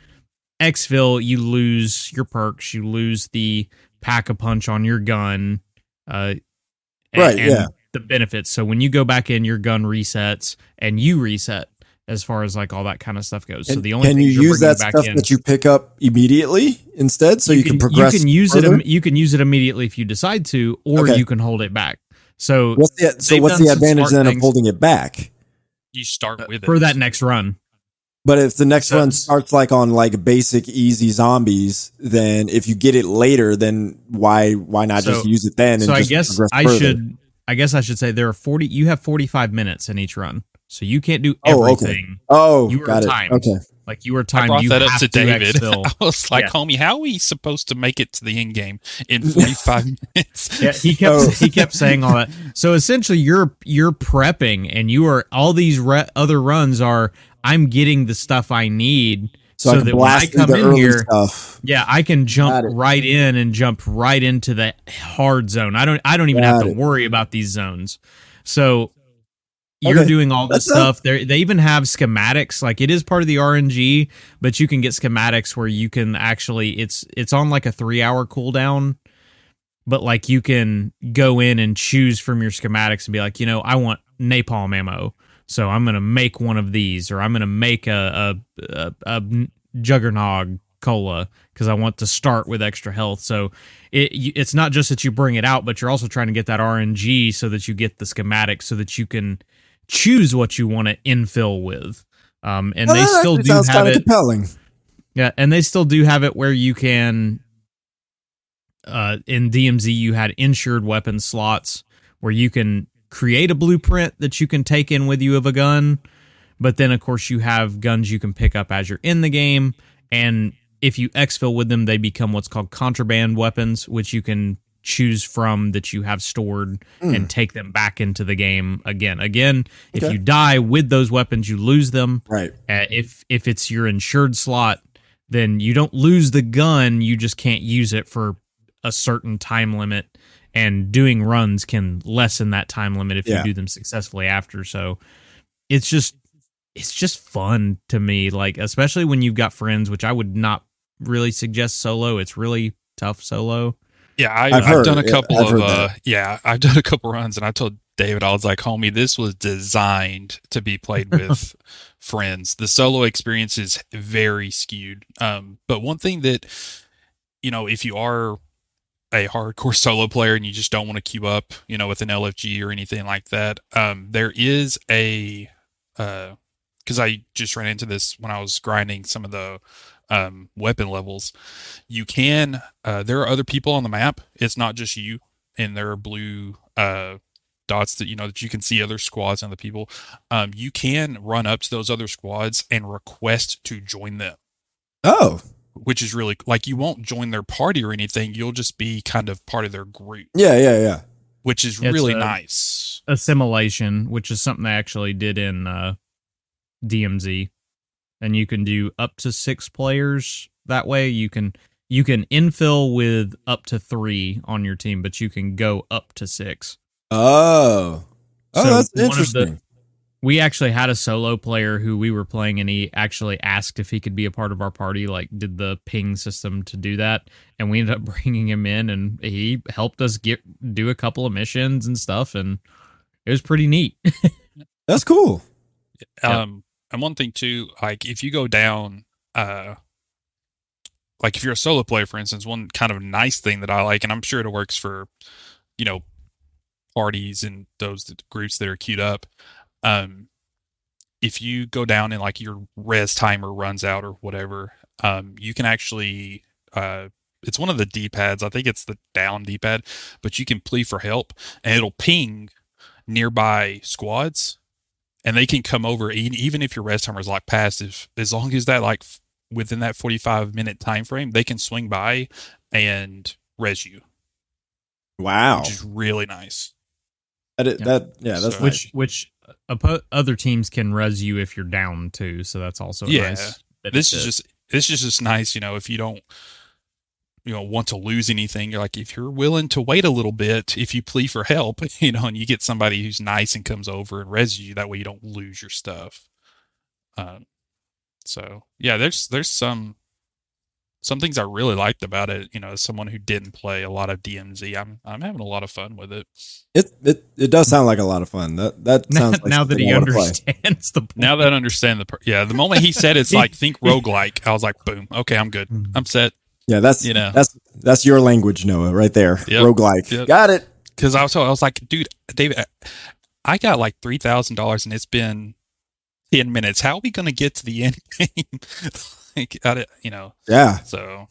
exfil, you lose your perks, you lose the pack a punch on your gun, uh, and- Right, yeah. The benefits. So when you go back in, your gun resets and you reset as far as like all that kind of stuff goes. so And the only can thing you you're use that back stuff in, that you pick up immediately instead, so you, can, progress? You can use further? it. You can use it immediately if you decide to, or Okay. you can hold it back. So What's the, so what's the advantage smart then of holding it back? You start with it for that next run, But if the next So- run starts like on like basic easy zombies, then if you get it later, then why why not So- just use it then? And so I guess I further? should. I guess I should say there are forty. You have forty five minutes in each run, so you can't do Oh, okay. everything. Oh, You were got it. timed. Okay. Like you were I timed. brought you that up to David. exfil. I was like, Yeah. homie, how are we supposed to make it to the end game in 45 minutes? Yeah, he kept Oh. he kept saying all that. So essentially, you're you're prepping, and you are all these re- other runs are. I'm getting the stuff I need So, so, I that when I come in here, stuff. yeah, I can jump right in and jump right into the hard zone. I don't I don't even have Got to worry about these zones. So you're Okay. doing all this That's stuff. They they even have schematics. Like it is part of the RNG, but you can get schematics where you can actually it's it's on like a three hour cooldown. But like you can go in and choose from your schematics and be like, you know, I want napalm ammo, so I'm gonna make one of these, or I'm gonna make a a, a, a juggernaut cola because I want to start with extra health. So it you- it's not just that you bring it out, but you're also trying to get that RNG so that you get the schematics so that you can choose what you want to infill with. Um, and Oh, they still do have it. compelling. Yeah, and they still do have it where you can. Uh, in DMZ, you had insured weapon slots where you can create a blueprint that you can take in with you of a gun, but then of course you have guns you can pick up as you're in the game, and if you exfil with them, they become what's called contraband weapons, which you can choose from that you have stored and take them back into the game again. Again, if you die with those weapons, you lose them. Right. Uh, if if it's your insured slot, then you don't lose the gun. You just can't use it for a certain time limit. And doing runs can lessen that time limit if Yeah. you do them successfully after. So it's just it's just fun to me. Like especially when you've got friends, which I would not really suggest solo. It's really tough solo. Yeah, I, I've I've, heard, done a couple I've of uh, yeah, I've done a couple runs, and I told David, I was like, homie, this was designed to be played with friends. The solo experience is very skewed. Um, but one thing that you know, if you are a hardcore solo player and you just don't want to queue up, you know, with an LFG or anything like that, um, there is a because I just ran into this when I was grinding some of the um, weapon levels. You can. Uh, there are other people on the map. It's not just you, and there are blue uh, dots that you know that you can see other squads and other people. Um, you can run up to those other squads and request to join them, Oh, which is really like you won't join their party or anything. You'll just be kind of part of their group, yeah, yeah, yeah. which is It's really a- nice. assimilation, which is something they actually did in uh, DMZ, and you can do up to six players that way. You can you can infill with up to three on your team, but you can go up to six. Oh, oh, So that's one of the- interesting. We actually had a solo player who we were playing, and he actually asked if he could be a part of our party. Like, did the ping system to do that, and we ended up bringing him in, and he helped us get do a couple of missions and stuff, and it was pretty neat. That's cool. Yeah. Um, and one thing too, like if you go down, uh, like if you're a solo player, for instance, one kind of nice thing that I like, and I'm sure it works for, you know, parties and those groups that are queued up. Um, if you go down and like your res timer runs out or whatever, um, you can actually, uh, it's one of the D pads. I think it's the down D pad, but you can plea for help and it'll ping nearby squads and they can come over e- even if your rest timer is like past if as long as that like within that 45 minute time frame they can swing by and res you Wow. which is really nice That, is- Yeah. that yeah, that's So- nice. which uh, which other teams can res you if you're down too. So that's also Yeah. nice. this is just this is just nice you know if you don't you know want to lose anything you're like if you're willing to wait a little bit if you plea for help you know and you get somebody who's nice and comes over and res you that way you don't lose your stuff um, so yeah there's there's some some things I really liked about it, you know, as someone who didn't play a lot of DMZ, I'm I'm having a lot of fun with it. It it, it does sound like a lot of fun. That that Now, sounds like now that he I wanna play. understands the point. Now that I understand the yeah, the moment he said it's like think roguelike, I was like, boom, okay, I'm good. I'm set. Yeah, that's You know. that's that's your language, Noah, right there. Yep. Roguelike. Yep. Got it. Because I was I was like, dude, David, uh, I got like three thousand dollars and it's been ten minutes. How are we gonna get to the end game? like, I, you know, Yeah. so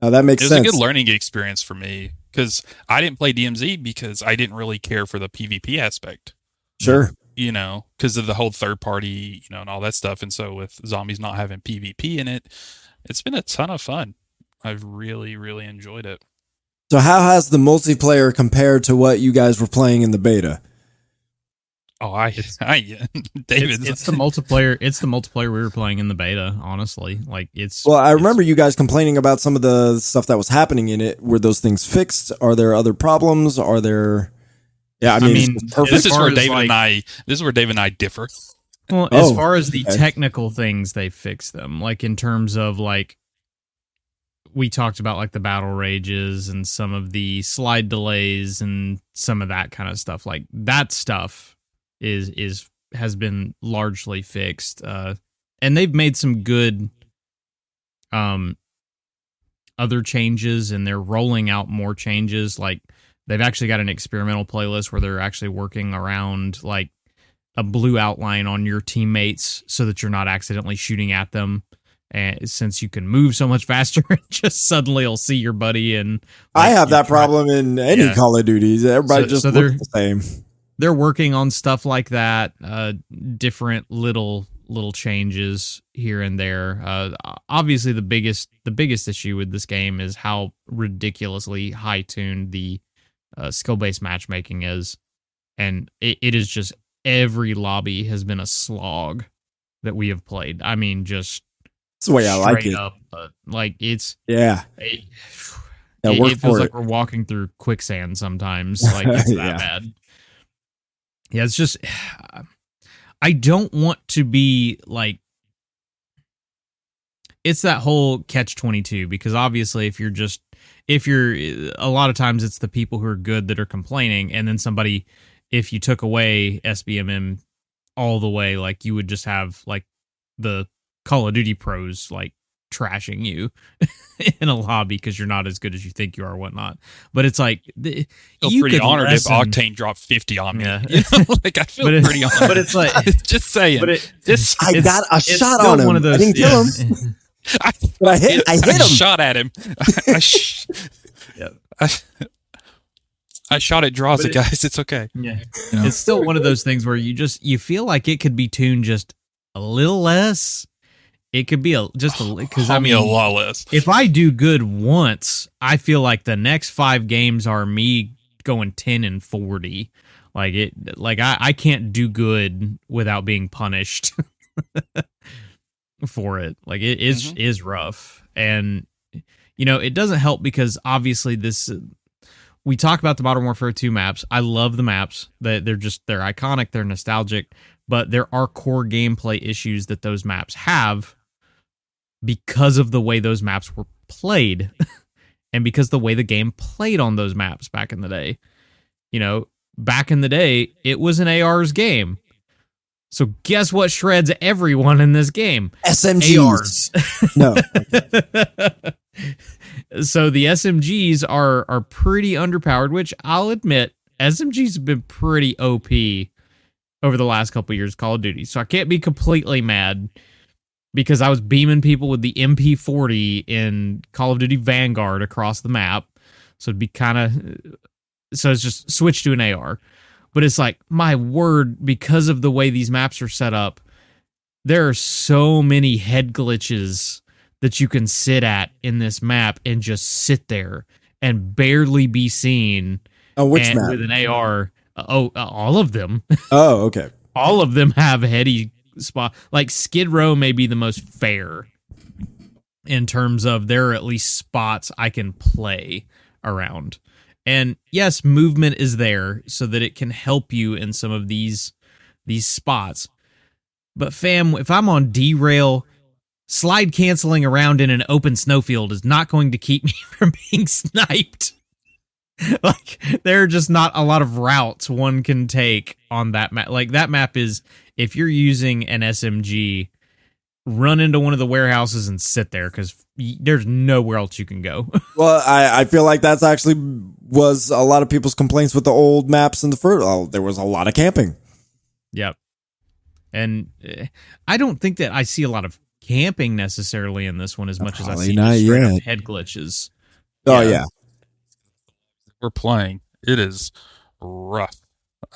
Now that makes it was sense. a good learning experience for me because I didn't play DMZ because I didn't really care for the PvP aspect. Sure. you know, because of the whole third party, you know, and all that stuff. And so with zombies not having PvP in it, it's been a ton of fun. I've really, really enjoyed it. So how has the multiplayer compared to what you guys were playing in the beta? Oh, I, I, David, It's, it's the multiplayer. It's the multiplayer we were playing in the beta. Honestly, like it's. Well, I remember you guys complaining about some of the stuff that was happening in it. Were those things fixed? Are there other problems? Are there? Yeah, I I mean, mean, it's perfect. this is where as, David and I, this is where David and I differ. Well, as Oh, far as the okay. technical things, they fixed them. Like in terms of like we talked about like the battle rages and some of the slide delays and some of that kind of stuff. Like that stuff is is has been largely fixed. Uh and they've made some good um other changes and they're rolling out more changes like they've actually got an experimental playlist where they're actually working around like a blue outline on your teammates so that you're not accidentally shooting at them. And since you can move so much faster, just suddenly you'll see your buddy and I have that try- problem in any Yeah. Call of Duties. Everybody So- just so looks the same. they're working on stuff like that uh different little little changes here and there uh obviously the biggest the biggest issue with this game is how ridiculously high tuned the uh, skill based matchmaking is and it, it is just every lobby has been a slog that we have played i mean just That's the way I like it. up uh, like it's Yeah. it, Yeah, it, it feels like it. we're walking through quicksand sometimes. Like it's that Yeah. bad. Yeah, it's just I don't want to be like it's that whole catch 22 because obviously if you're just if you're a lot of times it's the people who are good that are complaining and then somebody if you took away SBMM all the way like you would just have like the Call of Duty pros like trashing you in a lobby because you're not as good as you think you are, or whatnot. But it's like the, feel you pretty could honored lessen- if Octane dropped 50 on me. Yeah. You know, like I feel But it- pretty honored. but it's like- just saying. But it, just I it's- got a it's shot still on him. One of those, I didn't kill him. I, but I hit. I hit him. shot at him. I, sh- Yep. I, I shot at draws it- guys. It's okay. Yeah. You know? It's still one of those things where you just you feel like it could be tuned just a little less. It could be a just a because I mean a lot less. if I do good once, I feel like the next five games are me going ten and forty. Like it, like I, I can't do good without being punished for it. Like it is Mhm. is rough, and you know it doesn't help because obviously this. We talk about the Modern Warfare 2 maps. I love the maps. They they're just they're iconic. They're nostalgic, but there are core gameplay issues that those maps have because of the way those maps were played and because the way the game played on those maps back in the day. You know, back in the day, it was an AR's game. So guess what shreds everyone in this game? SMGs. No. so the SMGs are are pretty underpowered, which I'll admit SMGs have been pretty OP over the last couple years Call of Duty. So I can't be completely mad because I was beaming people with the MP40 in Call of Duty Vanguard across the map. So it'd be kind of so it's just switch to an AR. But it's like my word because of the way these maps are set up, there are so many head glitches that you can sit at in this map and just sit there and barely be seen Oh, which and map? with an AR. Oh, all of them. Oh, okay. all of them have heady spot. Like Skid Row may be the most fair in terms of there are at least spots I can play around. And yes, movement is there so that it can help you in some of these these spots. But fam, if I'm on derail, slide canceling around in an open snowfield is not going to keep me from being sniped. like there are just not a lot of routes one can take on that map. Like that map is if you're using an SMG, run into one of the warehouses and sit there because there's nowhere else you can go. Well, I, I feel like that's actually was a lot of people's complaints with the old maps and the first. Oh, there was a lot of camping. Yep. And uh, I don't think that I see a lot of camping necessarily in this one as much as I see not just yet. head glitches. Oh Yeah. yeah, We're playing. It is rough.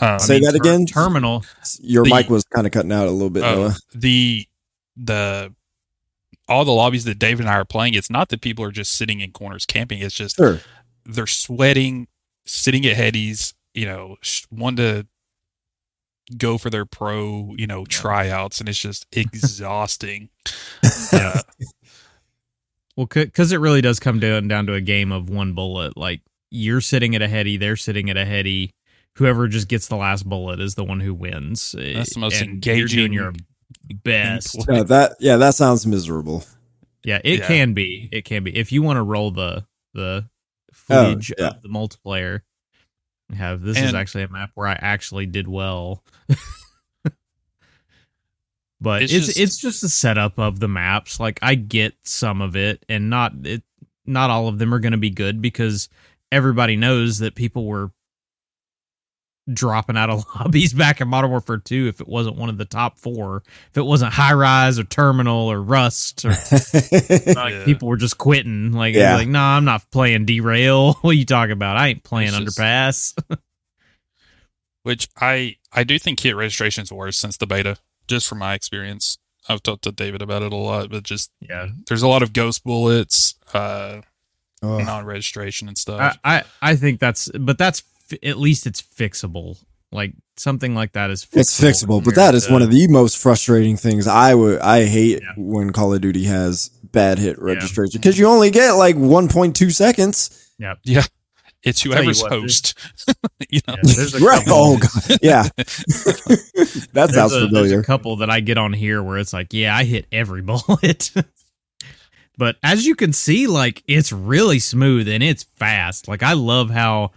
Um, Say that ter- again? Terminal. your The- mic was kind of cutting out a little bit. uh, Noah. the the all the lobbies that David and I are playing, it's not that people are just sitting in corners camping. It's just Sure. they're sweating, sitting at headies, you know, sh- want to go for their pro, you know, tryouts, and it's just exhausting. uh, Well, because it really does come down down to a game of one bullet. Like you're sitting at a heady, they're sitting at a heady. Whoever just gets the last bullet is the one who wins. That's the most And you're doing engaging your best. gameplay. Yeah, that yeah, that sounds miserable. Yeah, it Yeah. can be. It can be. If you want to roll the the Oh, footage yeah. of the multiplayer, we have this is actually a map where I actually did well. but it's It's it's just- just, the setup of the maps. Like I get some of it, and not it. Not all of them are going to be good because everybody knows that people were dropping out of lobbies back in Modern Warfare 2 if it wasn't one of the top four. If it wasn't High Rise or Terminal or Rust or like Yeah. people were just quitting. Like, Yeah. like, no, nah, I'm not playing derail. What are you talking about? I ain't playing It's just- underpass. which I I do think hit registration's worse since the beta, just from my experience. I've talked to David about it a lot, but just yeah, there's a lot of ghost bullets, uh, non-registration and stuff. I, I, I think that's, but that's fi- at least it's fixable. Like something like that is fixable. it's fixable, but that is to- one of the most frustrating things. I would I hate Yeah. when Call of Duty has bad hit registration because you only get like 1.2 seconds. Yeah, yeah, it's Tell you whoever's host. you know, Yeah, Right? Oh god, yeah, that there's sounds a, There's familiar. a couple that I get on here where it's like, yeah, I hit every bullet. but as you can see, like it's really smooth and it's fast. Like I love how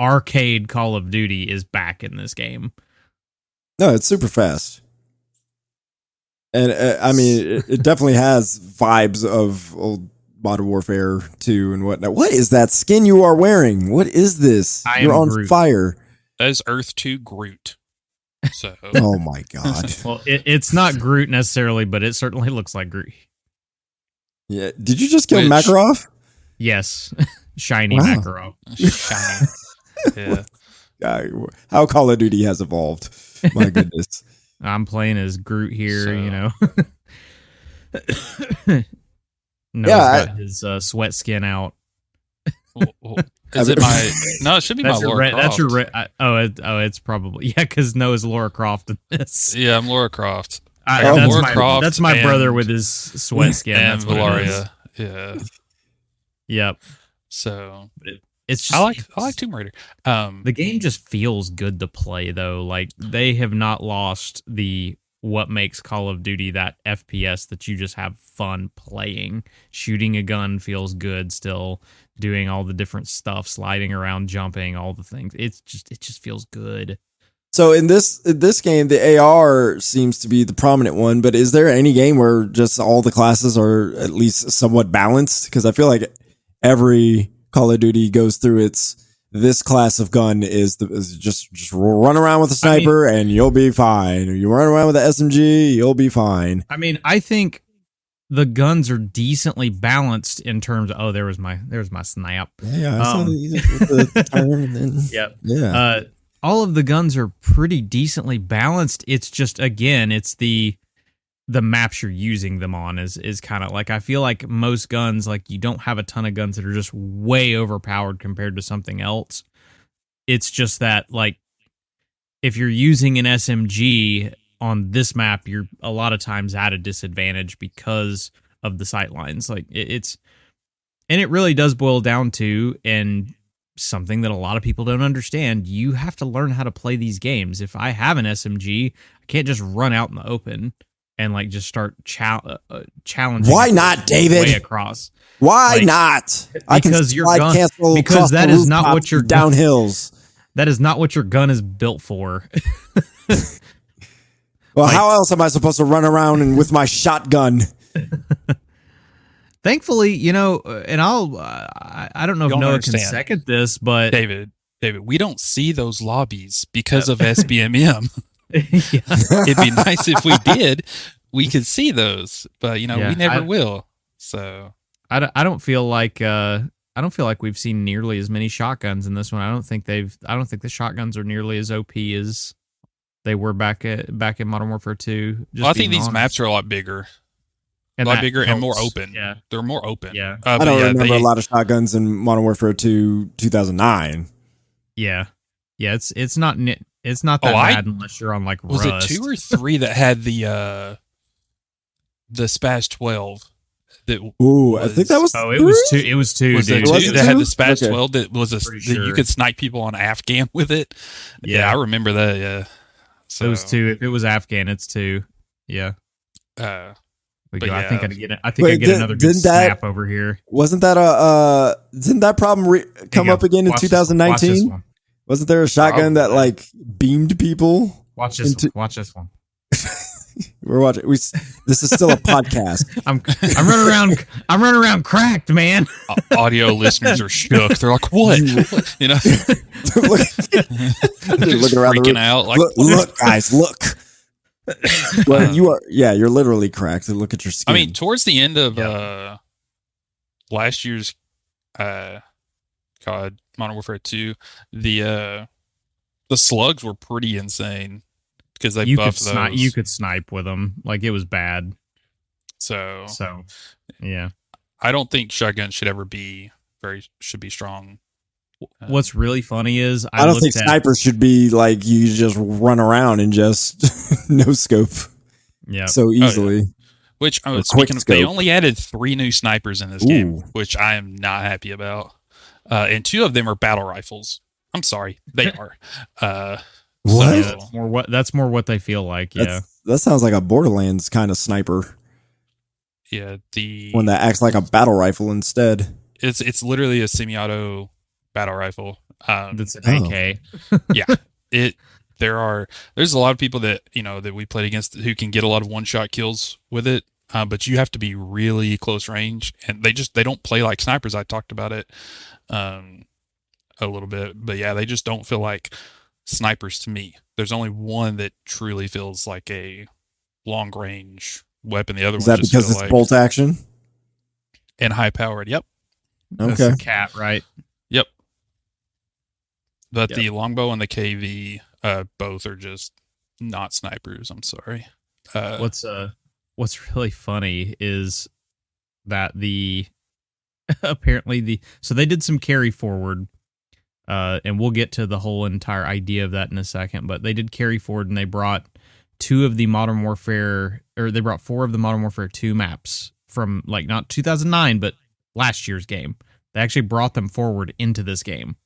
arcade Call of Duty is back in this game. No, it's super fast. And uh, I mean, it, it definitely has vibes of old Modern Warfare 2 and whatnot. What is that skin you are wearing? What is this? I You're on Groot. fire. that is Earth Two Groot. So Oh my god. Well, it, it's not Groot necessarily, but it certainly looks like Groot. yeah. Did you just kill Which- Makarov? Yes, shiny Wow. Makarov. shiny. Yeah. Uh, how Call of Duty has evolved. My goodness. I'm playing as Groot here. So- You know. no, Yeah, he's got his uh, sweat skin out. Well, well, Is it my? No, it should be That's my your Lara red. That's your Croft. red. I- Oh, it, oh, it's probably yeah, because Noah's Lara Croft in this. Yeah, I'm Lara Croft I, Oh, that's, Lara my, Croft that's my brother with his sweat skin. and that's what it is. Valeria. Yeah. Yep. So It's just I like I like Tomb Raider. Um, the game just feels good to play though. Like they have not lost the what makes Call of Duty that FPS that you just have fun playing. Shooting a gun feels good still. Doing all the different stuff, sliding around, jumping, all the things. It's just it just feels good. So in this in this game, the AR seems to be the prominent one. But is there any game where just all the classes are at least somewhat balanced? Because I feel like every Call of Duty goes through its this class of gun is the is just just run around with a I mean- sniper and you'll be fine. You run around with a SMG, you'll be fine. I mean, I think the guns are decently balanced in terms of oh, there was my there was my snap. Yeah, Um, the, Yep. yeah. uh, all of the guns are pretty decently balanced. It's just again, it's the the maps you're using them on is is kind of like I feel like most guns like you don't have a ton of guns that are just way overpowered compared to something else. It's just that like if you're using an SMG on this map, you're a lot of times at a disadvantage because of the sight lines. Like it, it's, and it really does boil down to and something that a lot of people don't understand. You have to learn how to play these games. If I have an SMG, I can't just run out in the open and like just start chal- uh, uh, challenging. Why not, David? Way across. Why Like, not? I can because your slide gun- cancel because across that the is not what your and down. That is not what your gun is built for. Well, Like- how else am I supposed to run around and with my shotgun? Thankfully, you know, uh, and I'll, uh, I I don't know if Don't Noah can second this, but David, David, we don't see those lobbies because of SBMM. yeah, It'd be nice if we did. We could see those, but you know, Yeah, we never I- will. So I don't, I don't feel like, uh, I don't feel like we've seen nearly as many shotguns in this one. I don't think they've, I don't think the shotguns are nearly as OP as they were back at back in Modern Warfare Two. Just well, I think these honest. maps are a lot bigger. And a lot that bigger and more open. Yeah, They're more open. Yeah. Uh, I don't yeah, remember they- a lot of shotguns in Modern Warfare 2 2009. yeah, yeah. It's it's not ni- it's not that Oh, I- bad unless you're on like Was Rust. it two or three that had the uh the SPAS twelve? That Ooh, I think that was. Oh, it was two. It was two. was dude. it Was two it that had the two? SPAS Okay. twelve that was a Pretty that you could snipe people on Afghan with it. Yeah, Yeah. I remember that. Yeah, so Those two. If it was Afghan, it's two. Yeah. Uh, We But go. I think I get. I think Wait, I get did- another good didn't that- snap over here. Wasn't that a. Uh, didn't that problem re- come up again in Watch this- 2019? One. Wasn't there a shotgun that, like, beamed people? Watch this. Into- one. Watch this one. We're watching. We, this is still a podcast. I'm I'm running around. I'm running around cracked, man. au- audio listeners are shook. They're like, "What?" you know, Look- They're just looking around the freaking room. out. Like, look, look, guys, look. well, you are. Yeah, you're literally cracked. Look at your skin. I mean, towards the end of Yeah. uh last year's uh COD Modern Warfare 2, the uh the slugs were pretty insane because they you could buffed snipe. those. You could snipe with them. Like it was bad. so So, yeah. I don't think shotguns should ever be very should be strong. What's really funny is I, I don't think at, snipers should be like you just run around and just no scope Yeah. so yeah. easily. which I Or was quick speaking of, they only added three new snipers in this game, which I am not happy about. Uh, and two of them are battle rifles. I'm sorry, they are. Uh, What? Yeah, that's more what that's more what they feel like. Yeah. That's, that sounds like a Borderlands kind of sniper, yeah, the one that acts like a battle rifle instead. it's it's literally a semi-auto battle rifle. Um, That's an Oh. AK. it there are there's a lot of people that you know that we played against who can get a lot of one shot kills with it uh, but you have to be really close range and they just they don't play like snipers i talked about it um a little bit but yeah they just don't feel like snipers to me there's only one that truly feels like a long range weapon the other one Is that because it's like bolt action? and high powered yep That's Okay. a KATT, right? Yep. But Yep. the longbow and the KV, uh, both are just not snipers. I'm sorry. Uh, what's uh what's really funny is that the apparently the so they did some carry forward uh and we'll get to the whole entire idea of that in a second but they did carry forward and they brought two of the modern warfare or they brought four of the modern warfare 2 maps from like not 2009 but last year's game they actually brought them forward into this game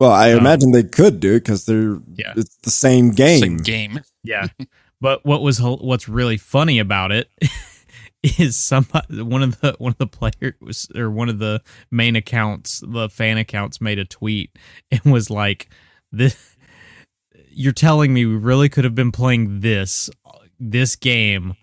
Well, I Um, imagine they could do it because they're Yeah. it's the same game. same game. Yeah. but what was what's really funny about it is somebody one of the one of the players or one of the main accounts, the fan accounts made a tweet and was like this you're telling me we really could have been playing this this game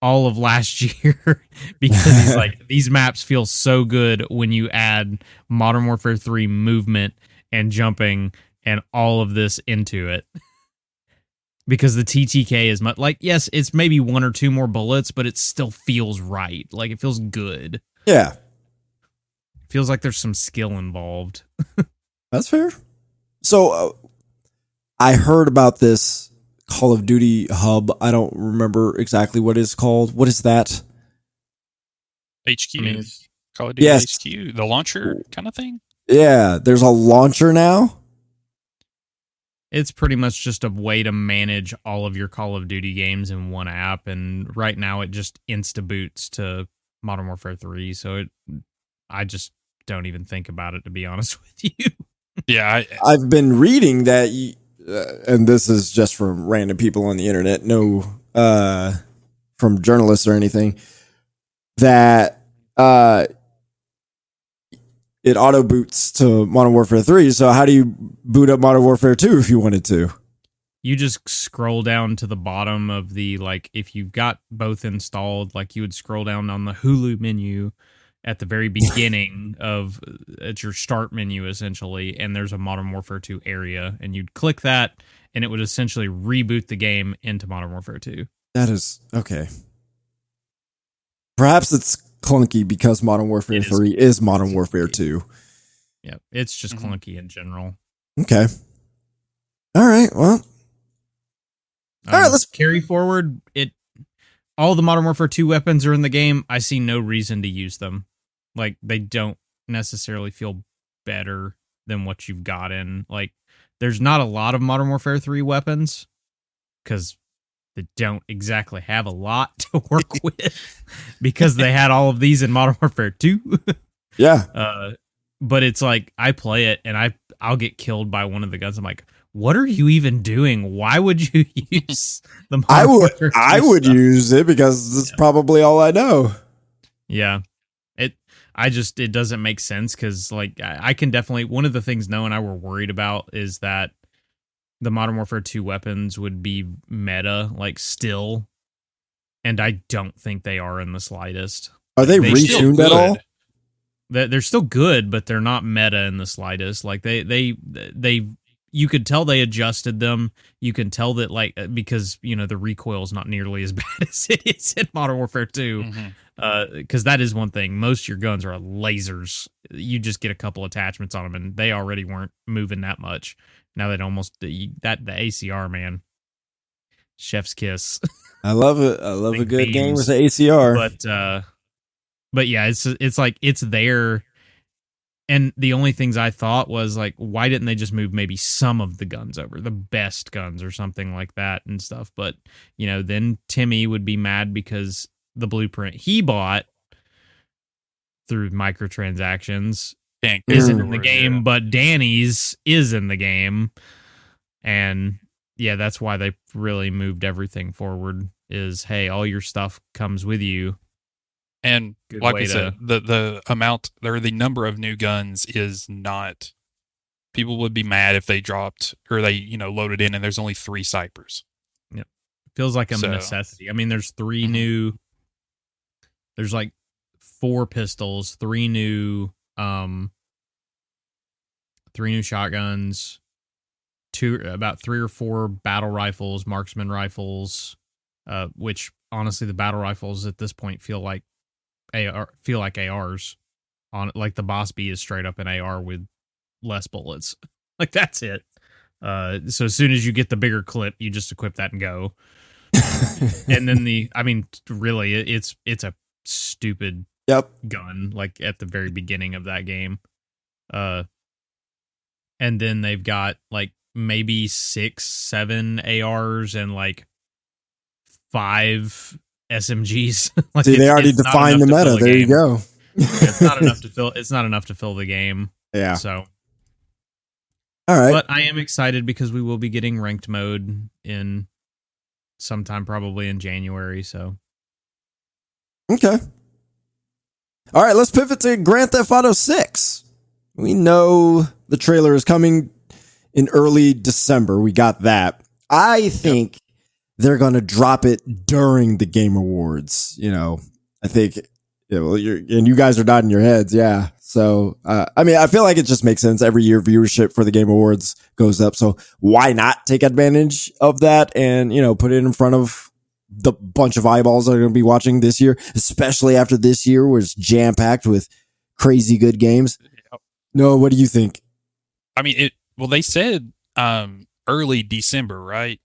all of last year because he's like these maps feel so good when you add Modern Warfare 3 movement and jumping and all of this into it because the TTK is much like yes, it's maybe one or two more bullets, but it still feels right. Like it feels good. Yeah, feels like there's some skill involved. that's fair. So uh, I heard about this Call of Duty hub. I don't remember exactly what it's called. What is that? HQ, I mean, Call of Duty Yes. HQ, the launcher kind of thing. Yeah, there's a launcher now. It's pretty much just a way to manage all of your Call of Duty games in one app. And right now, it just insta boots to Modern Warfare Three. So it, I just don't even think about it to be honest with you. Yeah, I, I've been reading that, you, uh, and this is just from random people on the internet, no, uh, from journalists or anything, that uh, it auto boots to Modern Warfare 3. So, how do you boot up Modern Warfare 2 if you wanted to? You just scroll down to the bottom of the like if you've got both installed, like you would scroll down on the Hulu menu at the very beginning of uh, at your start menu essentially, and there's a Modern Warfare 2 area, and you'd click that, and it would essentially reboot the game into Modern Warfare 2. That is okay. Perhaps it's clunky because Modern Warfare It is 3 is Modern Warfare 2. Yeah, it's just Mhm. clunky in general. Okay. All right. Well, All right, Um, let's- carry forward. It all the Modern Warfare 2 weapons are in the game. I see no reason to use them. Like they don't necessarily feel better than what you've got in. Like there's not a lot of Modern Warfare 3 weapons cuz they don't exactly have a lot to work with because they had all of these in Modern Warfare 2. yeah. uh but it's like I play it and I I'll get killed by one of the guns. I'm like, what are you even doing? Why would you use the? Modern I would I would stuff? use it because it's probably all I know. Yeah, it. I just it doesn't make sense because like I, I can definitely one of the things Noah and I were worried about is that the Modern Warfare Two weapons would be meta like still, and I don't think they are in the slightest. Are they, They retuned at all? They're they're still good, but they're not meta in the slightest. Like they they they you could tell they adjusted them. You can tell that like uh, because you know the recoil is not nearly as bad as it is in Modern Warfare Two. Mhm. Because that is one thing. Most of your guns are lasers. You just get a couple attachments on them, and they already weren't moving that much. Now that almost the, that the ACR man, chef's kiss. I love it. I love a good game with the ACR. but uh but yeah it's it's like it's there and the only things i thought was like why didn't they just move maybe some of the guns over the best guns or something like that and stuff but you know then timmy would be mad because the blueprint he bought through microtransactions Isn't in the game yeah. but danny's is in the game and yeah that's why they really moved everything forward is hey all your stuff comes with you And Good like I to- said, the the amount or the number of new guns is not. People would be mad if they dropped or they you know loaded in and there's only three snipers. Yep. Feels like a So- necessity. I mean, there's 3 Mhm. new. There's like four pistols, three new, um, three new shotguns, two about three or four battle rifles, marksman rifles, uh, which honestly the battle rifles at this point feel like AR feel like ARs. On like the BAS-B is straight up an AR with less bullets. Like that's it. Uh, so as soon as you get the bigger clip, you just equip that and go and then the i mean really it- it's it's a stupid yep. gun like at the very beginning of that game uh and then they've got like maybe six seven ars and like five smgs like See, they already defined the meta. a There you go. it's not enough to fill it's not enough to fill the game Yeah. so All right. but I am excited because we will be getting ranked mode in sometime probably in January. So Okay. All right, let's pivot to Grand Theft Auto 6. We know the trailer is coming in early December. We got that. I think they're going to drop it during the Game Awards. You know, I think, yeah, well, and you guys are nodding your heads. Yeah. So, uh, I mean, I feel like it just makes sense. Every year, viewership for the Game Awards goes up. So, why not take advantage of that and, you know, put it in front of the bunch of eyeballs that are going to be watching this year, especially after this year was jam packed with crazy good games. No, what do you think? I mean it. Well, they said um early December, right?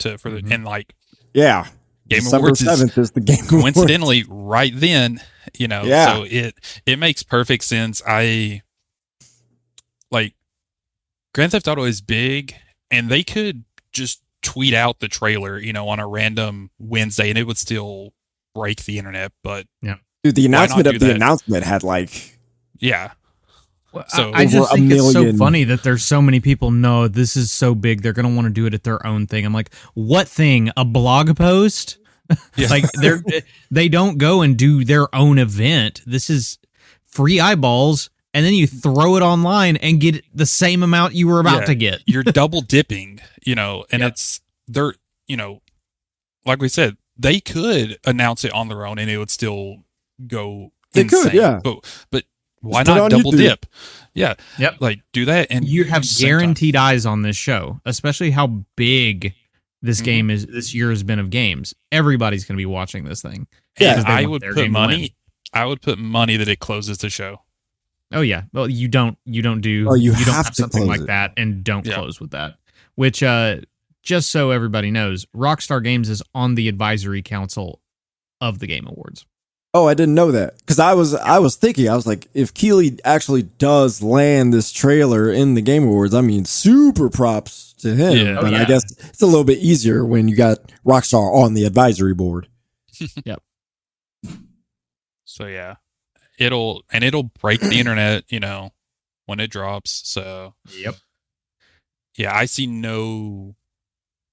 To for the Mhm. and like Yeah, Game December Awards is seventh is the game. Awards. coincidentally right then you know Yeah. so it it makes perfect sense i like grand theft auto is big and they could just tweet out the trailer, you know, on a random Wednesday, and it would still break the internet. But yeah, Dude, the announcement of the that? announcement had like yeah, Well, So- I, I just think it's so funny that there's so many people know this is so big they're going to want to do it at their own thing. I'm like, what thing? A blog post? yeah. Like they're they don't go and do their own event. This is free eyeballs, and then you throw it online and get the same amount you were about Yeah. to get. you're double dipping, you know, and Yep. it's they're you know, like we said, they could announce it on their own and it would still go. They could, yeah. But but why Just not double YouTube. dip? Yeah, Yep. like do that and you have use time. guaranteed eyes on this show, especially how big this Mhm. game is. This year has been of games. Everybody's going to be watching this thing. Yeah, I would put game to win. money. I would put money that it closes the show. Oh yeah. Well, you don't you don't do Oh, you don't have have to something like it. that and don't Yeah. close with that. Which uh just so everybody knows, Rockstar Games is on the advisory council of the Game Awards. Oh, I didn't know that because I was I was thinking I was like, if Keighley actually does land this trailer in the Game Awards, I mean, super props to him. Yeah. But Oh, I guess it's a little bit easier when you got Rockstar on the advisory board. Yep. So yeah, it'll and it'll break the internet, you know, when it drops. So Yep. yeah, I see no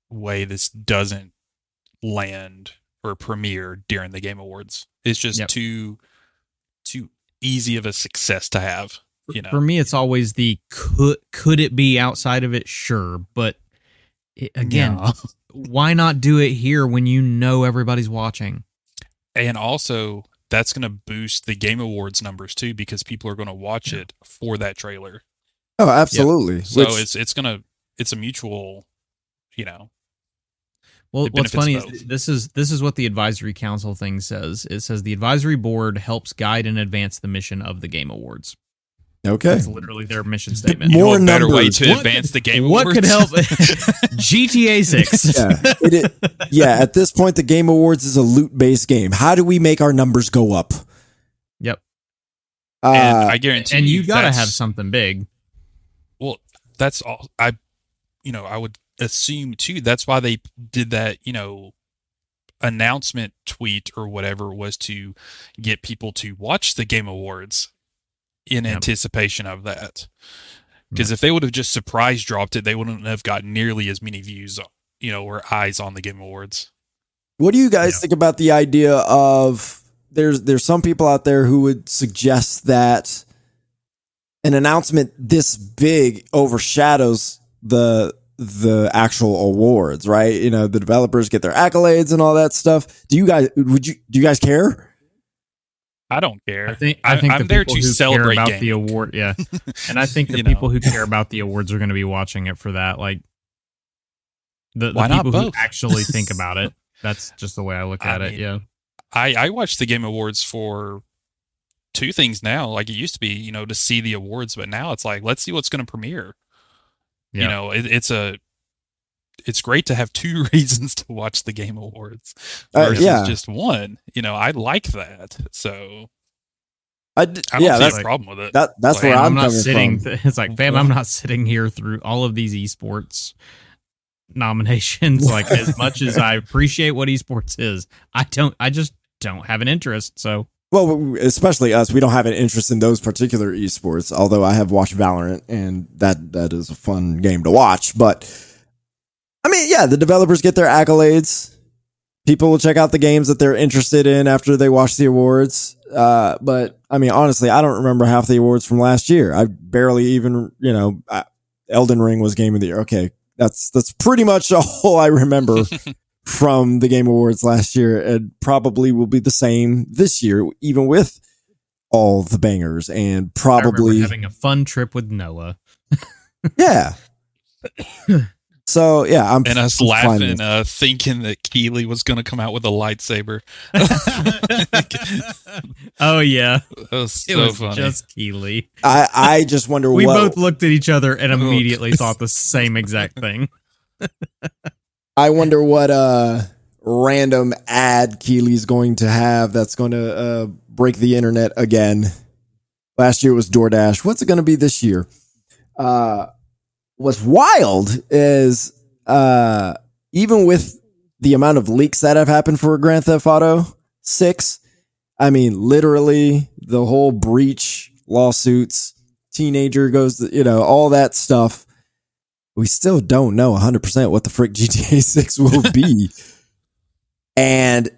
way this doesn't land or premiere during the Game Awards. It's just Yep. too too easy of a success to have. You know, For me it's always the could could it be outside of it? Sure, but it, again, Yeah. why not do it here when you know everybody's watching? and also that's going to boost the Game Awards numbers too because people are going to watch it for that trailer. Oh, absolutely. So Which- it's it's gonna it's a mutual, you know. Well, what's funny both. is this is this is what the advisory council thing says. It says the advisory board helps guide and advance the mission of the Game Awards. Okay. That's literally their mission statement. You know More a better way to What advance the Game what Awards? could help GTA Six? Yeah, it, it- yeah. At this point, the Game Awards is a loot based game. How do we make our numbers go up? Yep. Uh, and I guarantee and you got to have something big. Well, that's all. I, you know, I would assume too. That's why they did that. You know, announcement tweet or whatever was to get people to watch the Game Awards in Yep. anticipation of that. Mm-hmm. Because if they would have just surprise dropped it, they wouldn't have got nearly as many views, you know, or eyes on the Game Awards. What do you guys Yeah. think about the idea of there's there's some people out there who would suggest that an announcement this big overshadows the the actual awards, right? You know, the developers get their accolades and all that stuff. Do you guys would you do you guys care? I don't care. I think I I- think I'm the there people to who care celebrate about the award, yeah, and I think the You know. people who care about the awards are going to be watching it for that. Like the, the people who actually think about it. That's just the way I look I at it. mean, Yeah. I I watch the Game Awards for two things now. Like it used to be, you know, to see the awards, but now it's like let's see what's going to premiere. Yeah. You know, it, it's a it's great to have two reasons to watch the Game Awards Uh, versus yeah. just one. You know, I like that. So I d- I don't yeah, see that's a problem with it. that that's Like, where Fam, I'm, not sitting. from. It's like, fam, I'm not sitting here through all of these esports nominations. like, as much as I appreciate what esports is, I don't. I just don't have an interest. So Well, especially us, we don't have an interest in those particular esports. Although I have watched Valorant, and that that is a fun game to watch. But I mean, yeah, the developers get their accolades. People will check out the games that they're interested in after they watch the awards. Uh, but I mean, honestly, I don't remember half the awards from last year. I barely even, you know, I, Elden Ring was Game of the Year. Okay, that's that's pretty much all I remember from the Game Awards last year, and probably will be the same this year, even with all the bangers and probably having a fun trip with Noah. yeah. so yeah, I'm and us I'm laughing, uh, thinking that Keighley was going to come out with a lightsaber. oh yeah, That was it was funny. just Keighley. I I just wonder We what both looked at each other and Oh. immediately thought the same exact thing. I wonder what uh random ad Keighley's going to have that's going to uh break the internet again. Last year was DoorDash. What's it going to be this year? Uh what's wild is uh, even with the amount of leaks that have happened for Grand Theft Auto 6, I mean, literally the whole breach lawsuits, teenager goes, you know, all that stuff. We still don't know 100% what the frick GTA 6 will be. and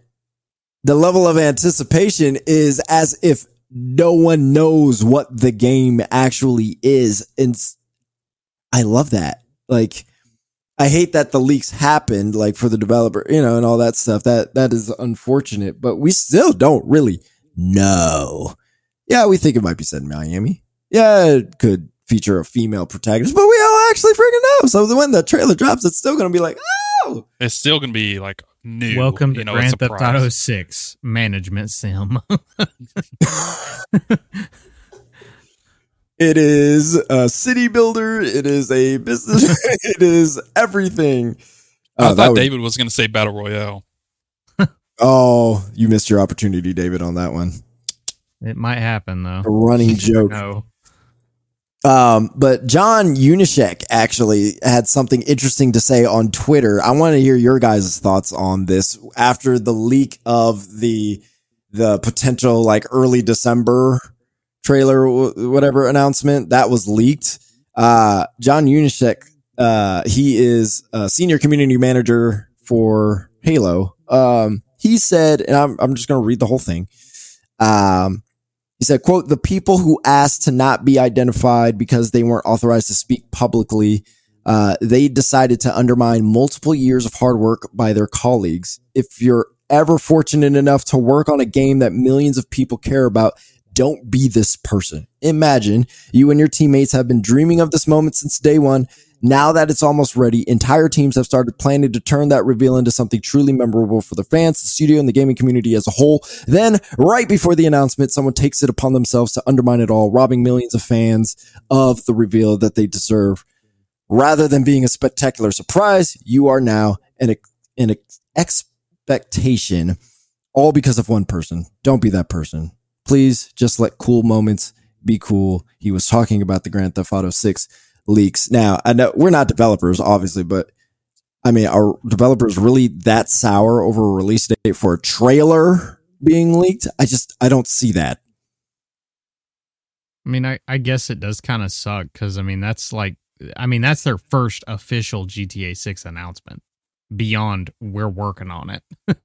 the level of anticipation is as if no one knows what the game actually is. And I love that. Like, I hate that the leaks happened, like for the developer, you know, and all that stuff. That that is unfortunate, but we still don't really know. Yeah, we think it might be set in Miami. Yeah, it could feature a female protagonist, but we don't actually freaking know. So when the trailer drops, it's still gonna be like, oh, It's still going to be like new. Welcome to you know, Grand Theft. Auto 6 Management Sim. it is a city builder. It is a business. it is everything. I that thought would- David was going to say Battle Royale. oh, you missed your opportunity, David, on that one. it might happen though. A running joke. No. Um, but John Junyszek actually had something interesting to say on Twitter. I want to hear your guys' thoughts on this after the leak of the the potential like early December trailer, whatever announcement that was leaked. Uh, John Junyszek, uh, he is a senior community manager for Halo. Um, he said, and I'm I'm just going to read the whole thing. Um, he said, quote, the people who asked to not be identified because they weren't authorized to speak publicly, uh, they decided to undermine multiple years of hard work by their colleagues. If you're ever fortunate enough to work on a game that millions of people care about, don't be this person. Imagine you and your teammates have been dreaming of this moment since day one. Now that it's almost ready, entire teams have started planning to turn that reveal into something truly memorable for the fans, the studio, and the gaming community as a whole. Then, right before the announcement, someone takes it upon themselves to undermine it all, robbing millions of fans of the reveal that they deserve. Rather than being a spectacular surprise, you are now an, an expectation, all because of one person. Don't be that person. Please just let cool moments be cool. He was talking about the Grand Theft Auto 6 leaks. Now, I know we're not developers, obviously, but I mean, are developers really that sour over a release date for a trailer being leaked? I just, I don't see that. I mean, I, I guess it does kind of suck because I mean that's like I mean that's their first official GTA Six announcement. Beyond we're working on it.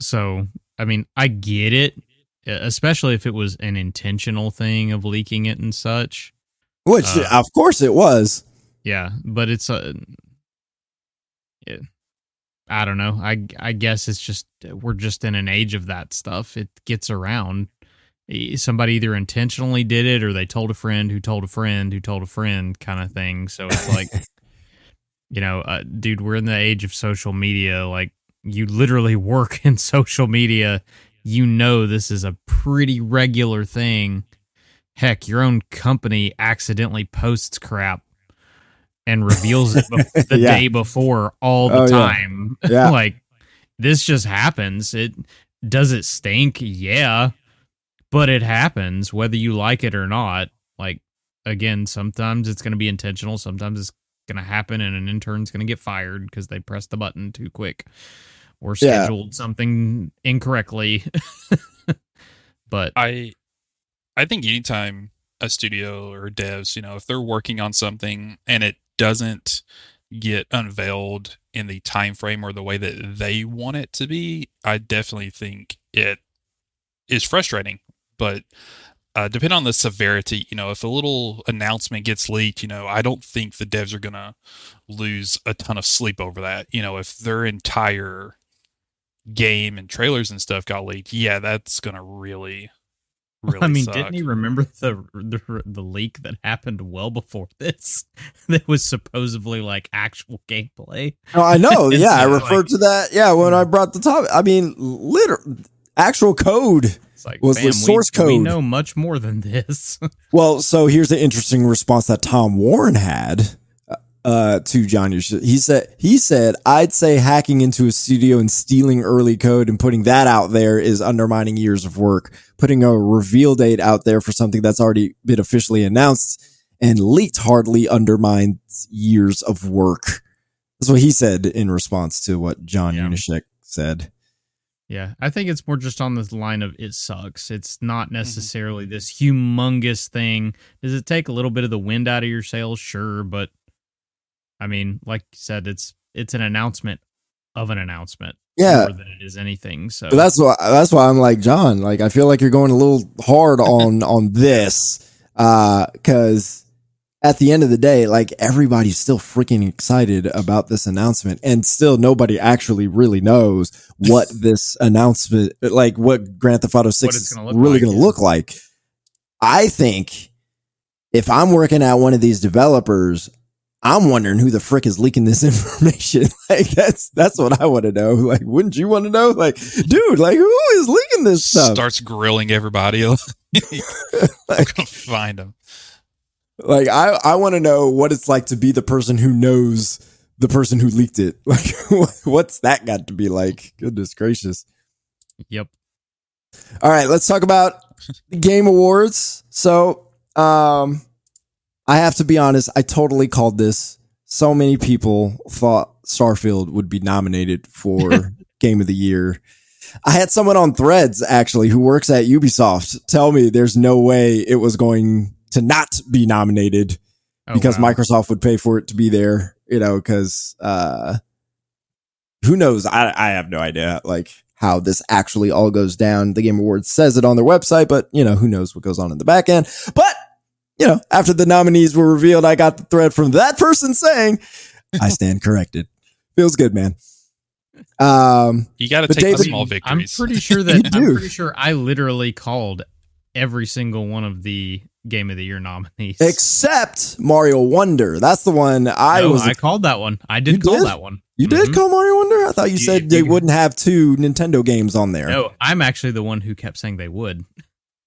so I mean I get it, especially if it was an intentional thing of leaking it and such. Which, Uh, of course, it was. Yeah, but it's a. Yeah, I don't know. I I guess it's just we're just in an age of that stuff. It gets around. Somebody either intentionally did it or they told a friend who told a friend who told a friend kind of thing. So it's like, you know, uh, dude, we're in the age of social media. Like you literally work in social media. You know this is a pretty regular thing. Heck, your own company accidentally posts crap and reveals it bef- the Yeah. day before all the Oh, yeah. time. Yeah. like this just happens. It does it stink? Yeah. But it happens whether you like it or not. Like again, sometimes it's going to be intentional, sometimes it's going to happen and an intern's going to get fired because they pressed the button too quick or Yeah. scheduled something incorrectly. but I I think anytime a studio or devs, you know, if they're working on something and it doesn't get unveiled in the time frame or the way that they want it to be, I definitely think it is frustrating. But uh, depending on the severity, you know, if a little announcement gets leaked, you know, I don't think the devs are gonna lose a ton of sleep over that. You know, if their entire game and trailers and stuff got leaked, yeah, that's gonna really, really. I mean, suck. didn't he remember the, the the leak that happened well before this? that was supposedly like actual gameplay. Oh, I know. It's yeah, I not referred like- to that. Yeah, when I hmm. brought the topic, I mean, literal actual code. Like Was the source we- source We, know much more than this. Well, so here's the interesting response that Tom Warren had uh, to John. Yush- He said, "He said I'd say hacking into a studio and stealing early code and putting that out there is undermining years of work. Putting a reveal date out there for something that's already been officially announced." and leaked hardly undermines years of work. That's what he said in response to what John Yeah. Junyszek said. Yeah, I think it's more just on the line of it sucks. It's not necessarily this humongous thing. Does it take a little bit of the wind out of your sails? Sure, but I mean, like you said, it's it's an announcement of an announcement Yeah, more than it is anything. So But that's why that's why I'm like John. Like I feel like you're going a little hard on on this uh, because at the end of the day, like everybody's still freaking excited about this announcement, and still nobody actually really knows what this announcement, like what Grand Theft Auto Six is gonna really like, going to yeah. look like. I think if I'm working at one of these developers. I'm wondering who the frick is leaking this information. like that's that's what I want to know. Like, wouldn't you want to know? Like, dude, like who is leaking this stuff? Starts grilling everybody. I'm gonna find them. Like, I I want to know what it's like to be the person who knows the person who leaked it. Like, what's that got to be like? Goodness gracious! yep. All right, let's talk about the Game Awards. So, um, I have to be honest. I totally called this. So many people thought Starfield would be nominated for Game of the Year. I had someone on Threads actually who works at Ubisoft tell me there's no way it was going to not be nominated Oh, because wow. Microsoft would pay for it to be there. You know, because uh, who knows? I I have no idea. Like how this actually all goes down. The Game Awards says it on their website, but you know who knows what goes on in the back end. But you know, after the nominees were revealed, I got the thread from that person saying, "I stand corrected." Feels good, man. Um, You got to take David- the small victories. I'm pretty sure that I'm pretty sure I literally called every single one of the Game of the Year nominees. except Mario Wonder. That's the one I No, was. I called that one. I did You call did? that one. you did Mhm. call Mario Wonder? I thought you You- said you they can- wouldn't have two Nintendo games on there. No, I'm actually the one who kept saying they would.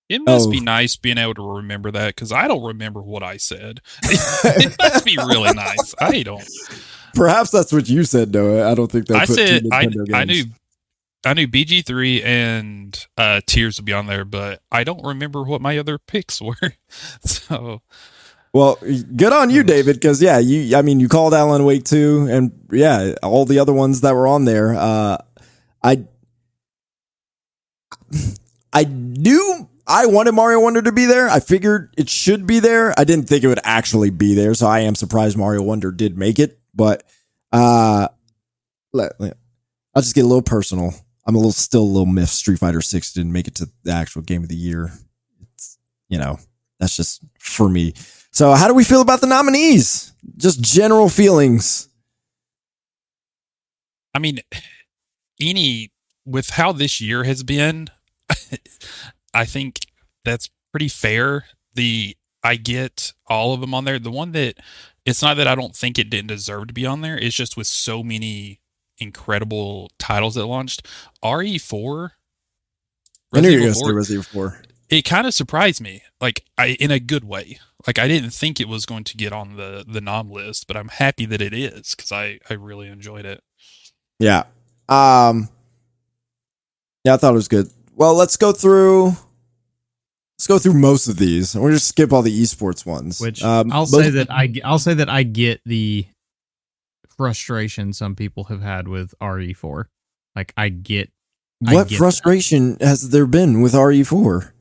It must Oh. be nice being able to remember that because I don't remember what I said. it must be really nice. I don't. Perhaps that's what you said, Noah. I don't think they I said I, I knew I knew BG three and uh, Tears would be on there, but I don't remember what my other picks were. so Well, good on you, David, because yeah, you. I mean, you called Alan Wake too, and yeah, all the other ones that were on there. Uh, I, I knew I wanted Mario Wonder to be there. I figured it should be there. I didn't think it would actually be there, so I am surprised Mario Wonder did make it. But uh, let, I'll just get a little personal. I'm a little still a little miffed. Street Fighter Six didn't make it to the actual game of the year. It's you know that's just for me. So, how do we feel about the nominees? Just general feelings. I mean, any with how this year has been, I think that's pretty fair. The I get all of them on there. The one that it's not that I don't think it didn't deserve to be on there. It's just with so many incredible titles that launched. RE4 I knew you were going Resident Evil to 4, say Resident Evil 4. it kind of surprised me like i in a good way like i didn't think it was going to get on the the nom list but i'm happy that it is because i i really enjoyed it Yeah. Um, yeah, I thought it was good. Well, let's go through. Let's go through most of these. We'll just skip all the esports ones. Which Um, I'll say that I I'll say that I get the frustration some people have had with RE4. Like I get I What get frustration has there been with E RE4?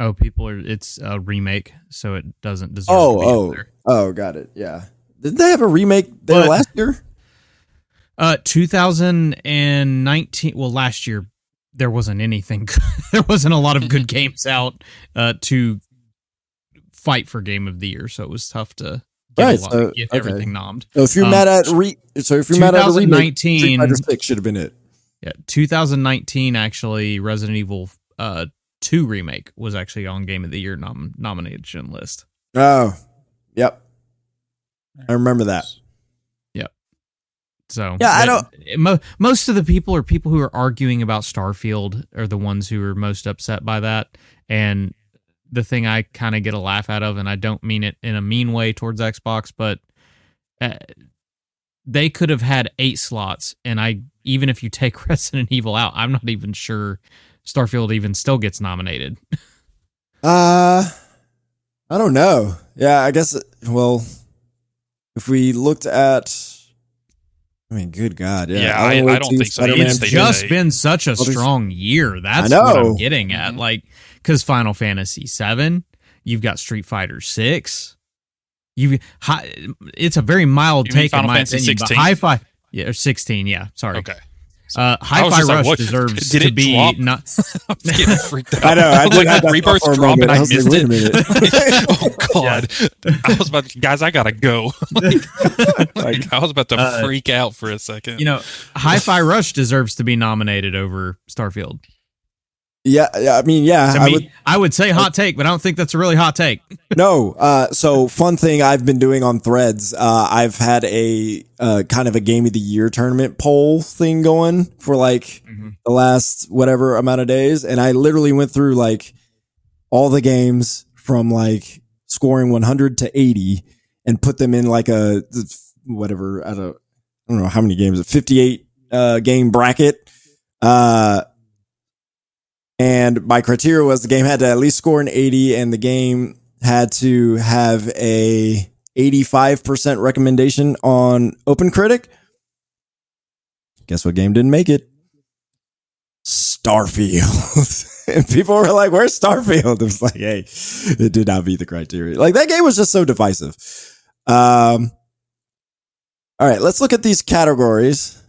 oh people are it's a remake so it doesn't deserve Oh, to be oh, oh, got it. Yeah. Didn't they have a remake there But- last year? Uh 2019 well last year there wasn't anything there wasn't a lot of good games out uh to fight for game of the year so it was tough to get, Right, a lot, so- get okay. everything nommed. So if you're Um, mad at re, so if you're mad at a remake, 2019 Six should have been it. Yeah, 2019 actually Resident Evil uh 2 remake was actually on Game of the Year nom- nomination list. Oh, yep. I remember that. So Yeah, I but Mo- most of the people are people who are arguing about Starfield are the ones who are most upset by that. And the thing I kind of get a laugh out of, and I don't mean it in a mean way towards Xbox, but uh, they could have had eight slots, and I even if you take Resident Evil out, I'm not even sure Starfield even still gets nominated. Uh, I don't know. Yeah, I guess. Well, if we looked at, I mean, good God, yeah. Yeah, I- I don't think so. Spider-Man It's It's just been such a strong year. That's I what. I'm getting at. Mhm. Like, because Final Fantasy VII, you've got Street Fighter Six. You, hi, it's a very mild You take in Final my Fantasy opinion. But 16? Hi-Fi, yeah, or 16. Yeah, sorry. Okay. Uh, I was Hi-Fi just like, Rush what? deserves Did to it be drop? not. I was getting freaked out. I know. I was did like, have did that Rebirth for a drop and. I I was like, missed wait a it. minute. oh God! I was about, to, guys. I gotta go. like, I was about to Uh, freak out for a second. You know, Hi-Fi Rush deserves to be nominated over Starfield. Yeah, yeah, I mean, yeah, I would. I would say hot take, but I don't think that's a really hot take. No. Uh, so fun thing I've been doing on Threads. Uh, I've had a uh, kind of a game of the year tournament poll thing going for like the last whatever amount of days, and I literally went through like all the games from like scoring 100 to 80 and put them in like a whatever I don't I don't know how many games, a 58 uh, game bracket. Uh, and my criteria was the game had to at least score an 80 and the game had to have a 85% recommendation on OpenCritic. Guess what game didn't make it? Starfield. and people were like, where's Starfield? It was like, hey, it did not meet the criteria. Like that game was just so divisive. Um, all right, let's look at these categories.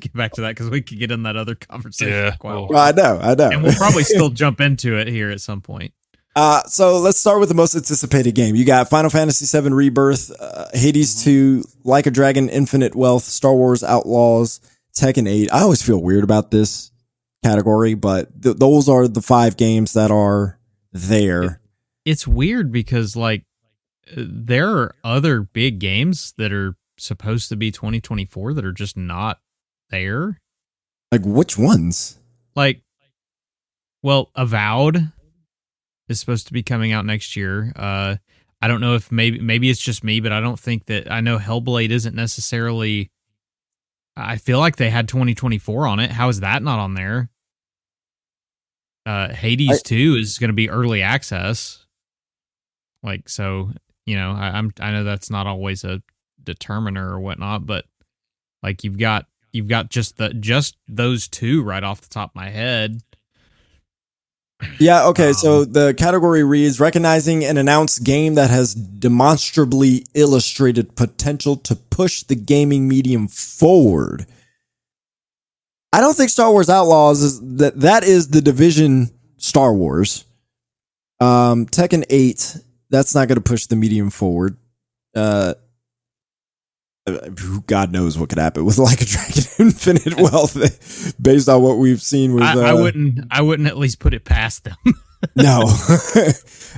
Let's get back to that because we could get in that other conversation. Yeah, quite well- Well, I know, I know. and we'll probably still jump into it here at some point. Uh, so let's start with the most anticipated game. You got Final Fantasy VII Rebirth, uh, Hades 2, Like a Dragon, Infinite Wealth, Star Wars Outlaws, Tekken 8. I always feel weird about this category, but th- those are the five games that are there. It's weird because like uh, there are other big games that are supposed to be 2024 that are just not there. Like which ones? Like, well, Avowed is supposed to be coming out next year. Uh, I don't know if maybe maybe it's just me, but I don't think that I know Hellblade isn't necessarily. I feel like they had 2024 on it. How is that not on there? Uh, Hades I- 2 is going to be early access. Like so, you know, I, I'm I know that's not always a determiner or whatnot, but like you've got you've got just the just those two right off the top of my head. Yeah, okay. so Um, the category reads recognizing an announced game that has demonstrably illustrated potential to push the gaming medium forward. I don't think Star Wars Outlaws is that that is the division Star Wars. Um Tekken 8, that's not going to push the medium forward. Uh who God knows what could happen with like a Dragon Infinite Wealth based on what we've seen with I, I uh, wouldn't I wouldn't at least put it past them. no.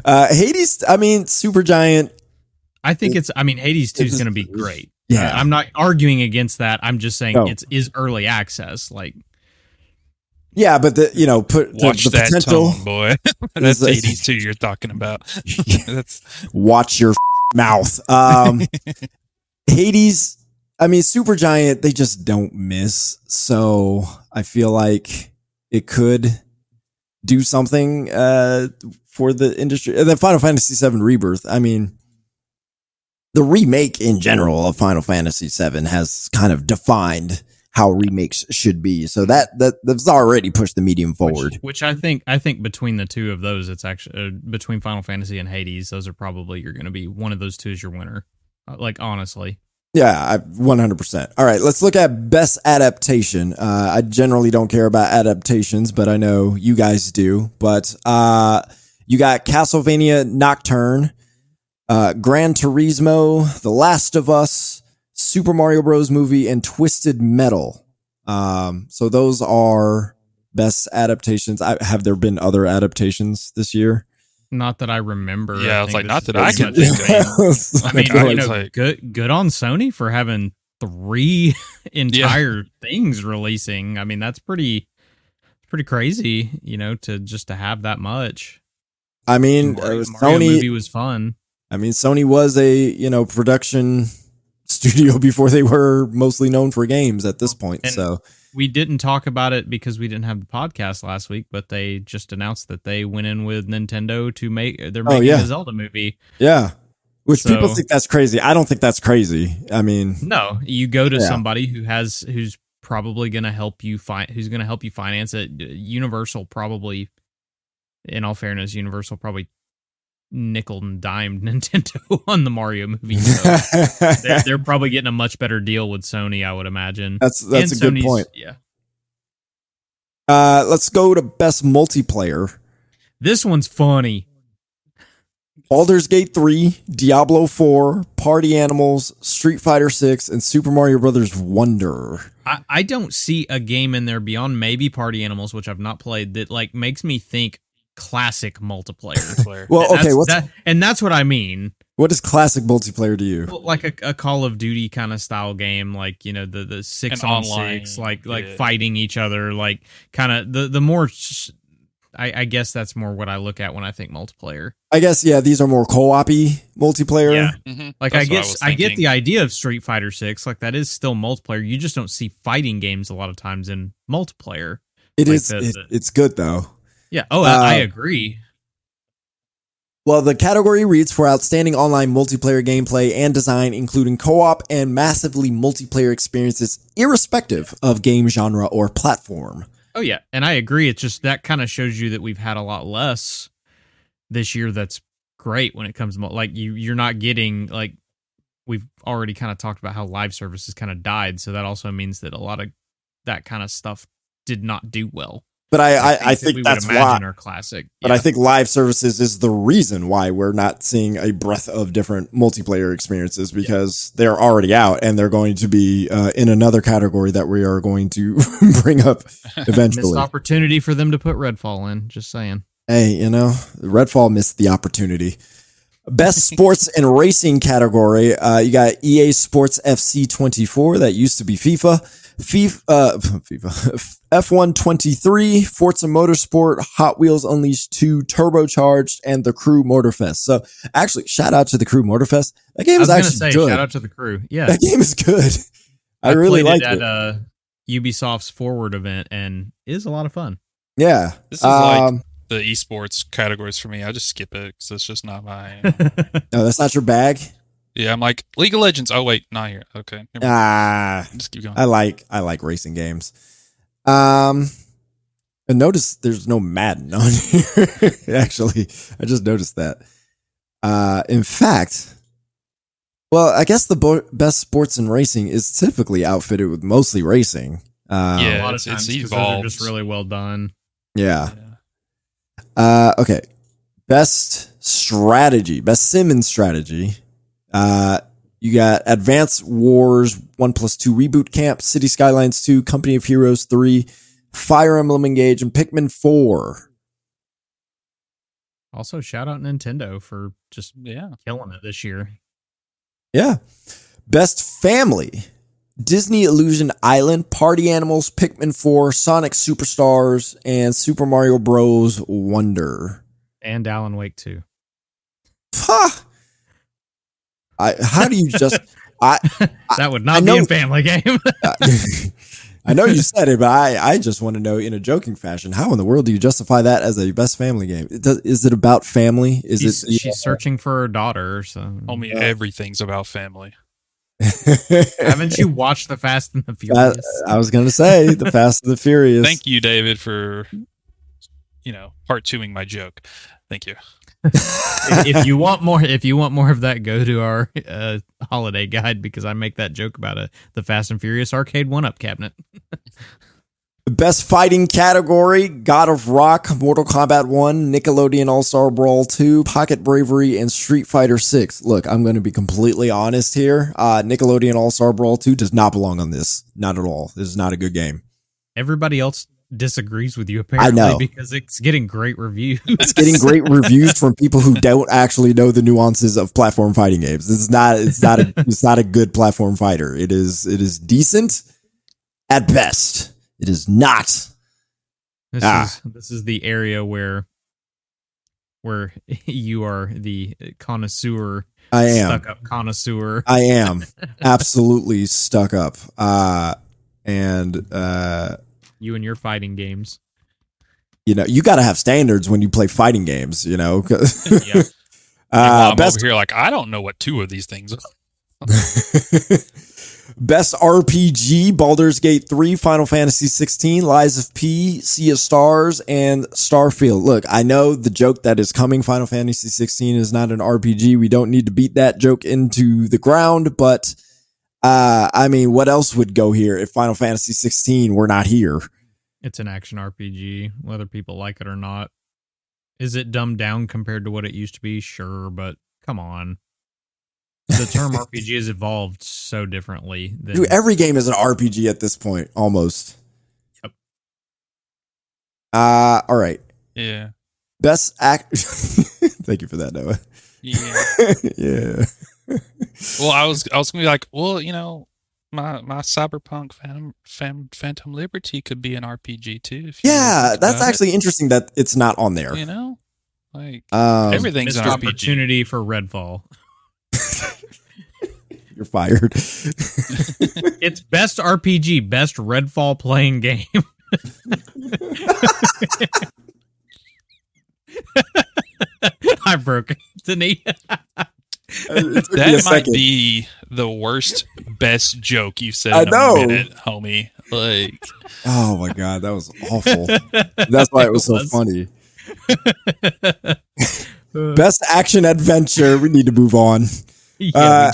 uh Hades, I mean, Supergiant. I think it's I mean Hades 2 It is is- going to be great. Yeah. Uh, I'm not arguing against that. I'm just saying No. it's is early access like Yeah, but the you know, put the, Watch the that potential. tone, boy. That's Is- Hades two you're talking about. That's Watch your mouth. Um Hades, I mean, Supergiant, they just don't miss. So I feel like it could do something uh for the industry. And then Final Fantasy VII Rebirth, I mean, the remake in general of Final Fantasy VII has kind of defined how remakes should be. So that that that's already pushed the medium forward. Which, which I think I think between the two of those, it's actually uh, between Final Fantasy and Hades. Those are probably you're going to be one of those two is your winner. Uh, like honestly, Yeah, I, 100%. All right, let's look at best adaptation. Uh, I generally don't care about adaptations, but I know you guys do. But uh, you got Castlevania Nocturne, uh, Gran Turismo, The Last of Us, Super Mario Bros. movie, and Twisted Metal. Um, so those are best adaptations. I, have there been other adaptations this year? Not that I remember. Yeah, I it's like, not that I can think of. I mean, feel you like know, it's like- good good on Sony for having three entire things releasing. I mean, that's pretty pretty crazy, you know, to just to have that much. I mean, Mario, uh, Mario Sony. movie was fun. I mean, Sony was a you know production studio before they were mostly known for games at this point. And- so we didn't talk about it because we didn't have the podcast last week, but they just announced that they went in with Nintendo to make they're Oh, yeah. a Zelda movie. yeah, which people think that's crazy. I don't think that's crazy. I mean, No, you go to Yeah. somebody who has who's probably going to help you find who's going to help you finance it. Universal probably, in all fairness, Universal probably nickel and dimed Nintendo on the Mario movie. So they're, they're probably getting a much better deal with Sony, I would imagine. that's that's And a good point. Yeah, Uh, let's go to best multiplayer. this one's funny. Baldur's Gate 3, Diablo 4, Party Animals, Street Fighter 6, and Super Mario Brothers Wonder. I, I don't see a game in there beyond maybe Party Animals, which I've not played, that like makes me think classic multiplayer. Player. Well, okay, what's that, and that's what I mean. what is classic multiplayer to you? Well, like a, a Call of Duty kind of style game, like you know the the six An on online, six, like like yeah. fighting each other, like kind of the the more. sh- I, I guess that's more what I look at when I think multiplayer. I guess yeah, these are more co-opy multiplayer. Yeah. Mhm. Like That's I guess was I, get the idea of Street Fighter Six, like that is still multiplayer. You just don't see fighting games a lot of times in multiplayer. It Like is. the- it- it's good though. Yeah. Oh, I, I Uh, agree. Well, the category reads for outstanding online multiplayer gameplay and design, including co-op and massively multiplayer experiences, irrespective of game genre or platform. Oh yeah, and I agree. It's just that kind of shows you that we've had a lot less this year. That's great when it comes to like you. You're not getting like we've already kind of talked about how live services kind of died. So that also means that a lot of that kind of stuff did not do well. But I, I, I that we think would that's why. imagine are classic. But I think live services is the reason why we're not seeing a breadth of different multiplayer experiences because they're already out and they're going to be uh, in another category that we are going to bring up missed eventually. opportunity for them to put Redfall in. Just saying. hey, you know, Redfall missed the opportunity. Best sports and racing category. Uh, you got EA Sports FC 24. That used to be FIFA. FIFA, uh, FIFA, F1 23, Forza Motorsport, Hot Wheels Unleashed 2, Turbocharged, and the Crew Motorfest. So actually, shout out to the Crew Motorfest. That game I is was gonna actually say good. shout out to the crew. Yeah, That game is good. I, really like it it. at uh, Ubisoft's Forward event, and it is a lot of fun. yeah. This is like Um, the esports categories for me. I just skip it because it's just not my. no, that's not your bag. Yeah, I'm like League of Legends. Oh wait, not here. Okay, never mind. Ah, just keep going. I like I like racing games. Um, and notice there's no Madden on here. Actually, I just noticed that. Uh, in fact, well, I guess the bo- best sports and racing is typically outfitted with mostly racing. Um, Yeah, a lot it's- of it's times 'cause those are just really well done. yeah. Yeah. Uh, okay. Best strategy, best Simmons strategy. Uh, you got Advance Wars 1 plus 2 Reboot Camp, City Skylines 2, Company of Heroes 3, Fire Emblem Engage, and Pikmin 4. Also, shout out Nintendo for just Yeah. killing it this year. Yeah. Best Family. Disney Illusion Island, Party Animals, Pikmin 4, Sonic Superstars, and Super Mario Bros. Wonder. And Alan Wake 2. Ha! I, how do you just. I, That would I not know- be a family game. I know you said it, but I, I just want to know in a joking fashion, how in the world do you justify that as a best family game? It does, is it about family? Is she's, it? she's searching for her daughter. So Homie, Yeah. Uh, everything's about family. haven't you watched the Fast and the That- Furious? I was going to say the Fast and the Furious. Thank you, David, for you know part twoing my joke. Thank you. If, if you want more, if you want more of that, go to our uh, holiday guide because I make that joke about a the Fast and Furious arcade one up cabinet. The best fighting category: God of Rock, Mortal Kombat One, Nickelodeon All Star Brawl Two, Pocket Bravery, and Street Fighter Six. Look, I'm going to be completely honest here. Uh, Nickelodeon All Star Brawl Two does not belong on this. Not at all. This is not a good game. Everybody else disagrees with you apparently know. because it's getting great reviews. It's getting great reviews from people who don't actually know the nuances of platform fighting games. It's not. It's not a. It's not a good platform fighter. It is. It is decent at best. It is not. This Ah. is this is the area where where you are the connoisseur, I am. stuck up connoisseur. I am absolutely stuck up. Uh, and uh, You and your fighting games. you know, you got to have standards when you play fighting games. You know, Yeah. Uh, I'm best over here like I don't know what two of these things. are. Best RPG: Baldur's Gate 3, Final Fantasy 16, Lies of P, Sea of Stars, and Starfield. Look, I know the joke that is coming. Final Fantasy 16 is not an RPG. We don't need to beat that joke into the ground, but uh, I mean, what else would go here if Final Fantasy 16 were not here? It's an action RPG, whether people like it or not. Is it dumbed down compared to what it used to be? Sure, but come on. The term RPG has evolved so differently than Dude, every game is an RPG at this point, almost. Yep. Uh, all right. Yeah, Best act. Thank you for that, Noah. yeah. yeah. Well, I was I was gonna be like, well, you know, my my cyberpunk Phantom Phan- Phantom Liberty could be an RPG too. If you Yeah, that's about it, actually interesting that it's not on there. you know, like Um, everything's missed an RPG. opportunity for Redfall. You're fired. It's best RPG, best Redfall playing game. I broke It took me a That might be the worst best joke you've said I know. a minute, homie. Like, Oh my god, that was awful. That's why it was so funny. Best action adventure. We need to move on. yeah, Uh.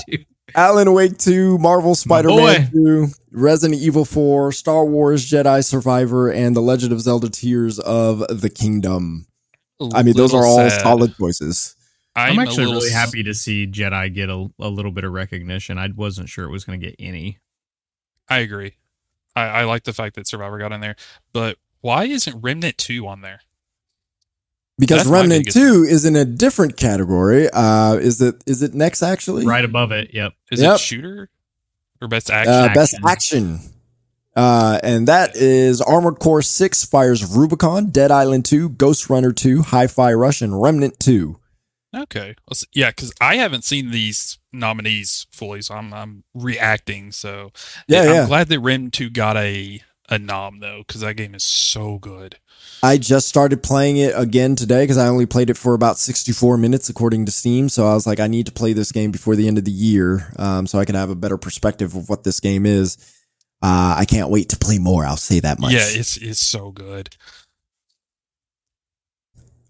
Alan Wake 2, Marvel Spider-Man 2, Resident Evil 4, Star Wars Jedi Survivor, and The Legend of Zelda Tears of the Kingdom. I mean, those are all sad. solid choices. I'm, a actually little really s- happy to see Jedi get a, a little bit of recognition. I wasn't sure it was going to get any. I agree. I, I like the fact that Survivor got in there, but why isn't Remnant Two on there? Because That's Remnant 2 is in a different category. Uh, is it is it next actually? Right above it. Yep. Is Yep. it shooter or best action? Uh, best Action. action. Uh, and that is Armored Core 6, Fires of Rubicon, Dead Island 2, Ghost Runner 2, Hi Fi Rush, and Remnant 2. Okay. Let's- Yeah, because I haven't seen these nominees fully, so I'm I'm reacting. So Yeah, I'm yeah. glad that Rim Two got a a nom though, because that game is so good. I just started playing it again today because I only played it for about 64 minutes according to Steam. So I was like, I need to play this game before the end of the year um, so I can have a better perspective of what this game is. Uh, I can't wait to play more. I'll say that much. Yeah, it's it's so good.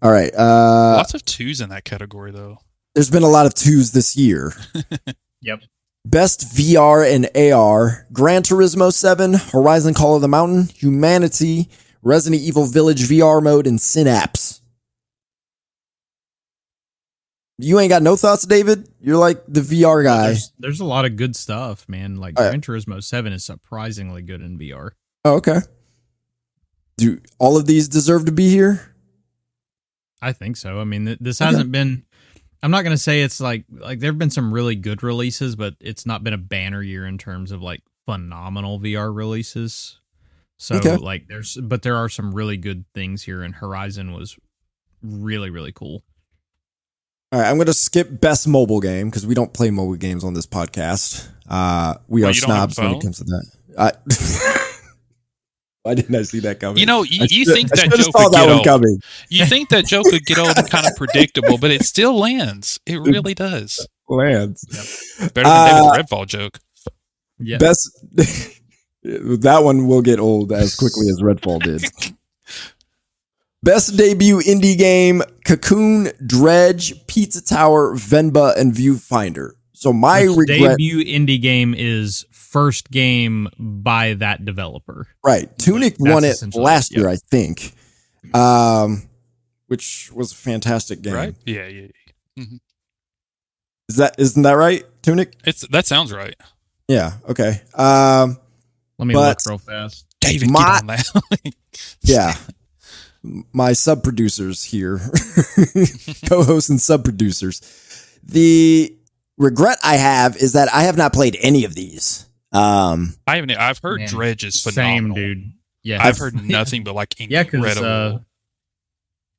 All right. Uh, Lots of twos in that category though. there's been a lot of twos this year. Yep. Best VR and AR, Gran Turismo 7, Horizon Call of the Mountain, Humanity, Resident Evil Village VR mode, and Synapse. You ain't got no thoughts, David? You're like the VR guy. There's, there's a lot of good stuff, man. Like yeah. Gran Turismo 7 is surprisingly good in VR. Oh, okay. Do all of these deserve to be here? I think so. I mean, th- this hasn't been. I'm not going to say it's like like there have been some really good releases, but it's not been a banner year in terms of like phenomenal VR releases. So Okay. like there's but there are some really good things here, and Horizon was really really cool. All right, I'm going to skip best mobile game because we don't play mobile games on this podcast. Uh, we Well, are you don't have a snobs when it comes to that. I, why didn't I see that coming? You know, you, you should- think that should've joke saw would that get one old. coming. You think that joke would get old and kind of predictable, but it still lands. It really does. Lands. Better than Uh, David's Redfall joke. Yeah, Best. that one will get old as quickly as Redfall did. Best debut indie game: Cocoon, Dredge, Pizza Tower, Venba, and Viewfinder. So my Which regret, debut indie game is first game by that developer. right? Tunic That's won it last it, year, I think, um, which was a fantastic game. Right? Yeah, yeah. yeah. Is that isn't that right? Tunic? It's that sounds right. Yeah. Okay. Um, Let me But- look real fast. David, My- get on that. yeah. My sub producers here, co-hosts and sub producers. The regret I have is that I have not played any of these. Um, I haven't. I've heard Man, Dredge is Same, phenomenal. dude. Yeah, I've heard nothing but like Yeah, incredible. because uh,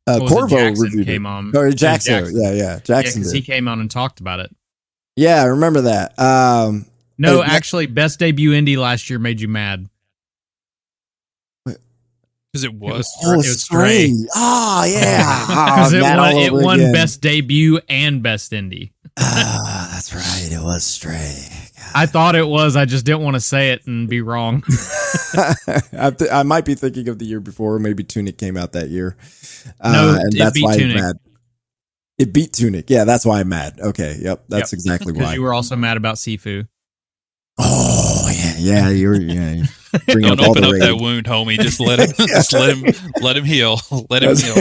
Uh, What it, Corvo reviewed came it. on. Or Yeah, Jackson. Jackson. Yeah, yeah. Yeah, Jackson because did. he came on and talked about it. yeah, I remember that. Um, No, Hey, that- actually, best debut indie last year made you mad. Because it was. was- oh, it was Stray. Stray. Oh, yeah. Because oh, it won, it won again. best debut and best indie. That's right. It was Stray. I thought it was. I just didn't want to say it and be wrong. I, th- I might be thinking of the year before. Maybe Tunic came out that year. Uh, No, and it that's beat why Tunic. I'm mad. It beat Tunic. Yeah, that's why I'm mad. Okay, yep, that's Yep. exactly Because why. you were also mad about Sifu. oh yeah, yeah, you're yeah. Bring Don't up open the up that wound, homie. Just let him. just let him. Let him heal. Let him heal.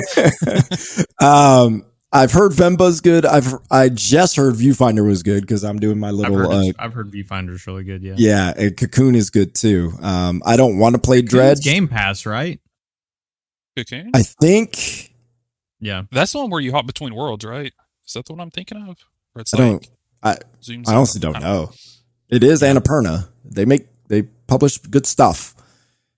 um, I've heard Venba's good. I've I just heard Viewfinder was good because I'm doing my I've little. heard, uh, I've heard Viewfinder's really good. Yeah. yeah, and Cocoon is good too. Um, I don't want to play It's Dredge. Game Pass, right? Okay. I think Yeah. That's the one where you hop between worlds, right? Is that the one I'm thinking of? Where it's I don't. like zooms I honestly don't know. It is Annapurna. They make they publish good stuff.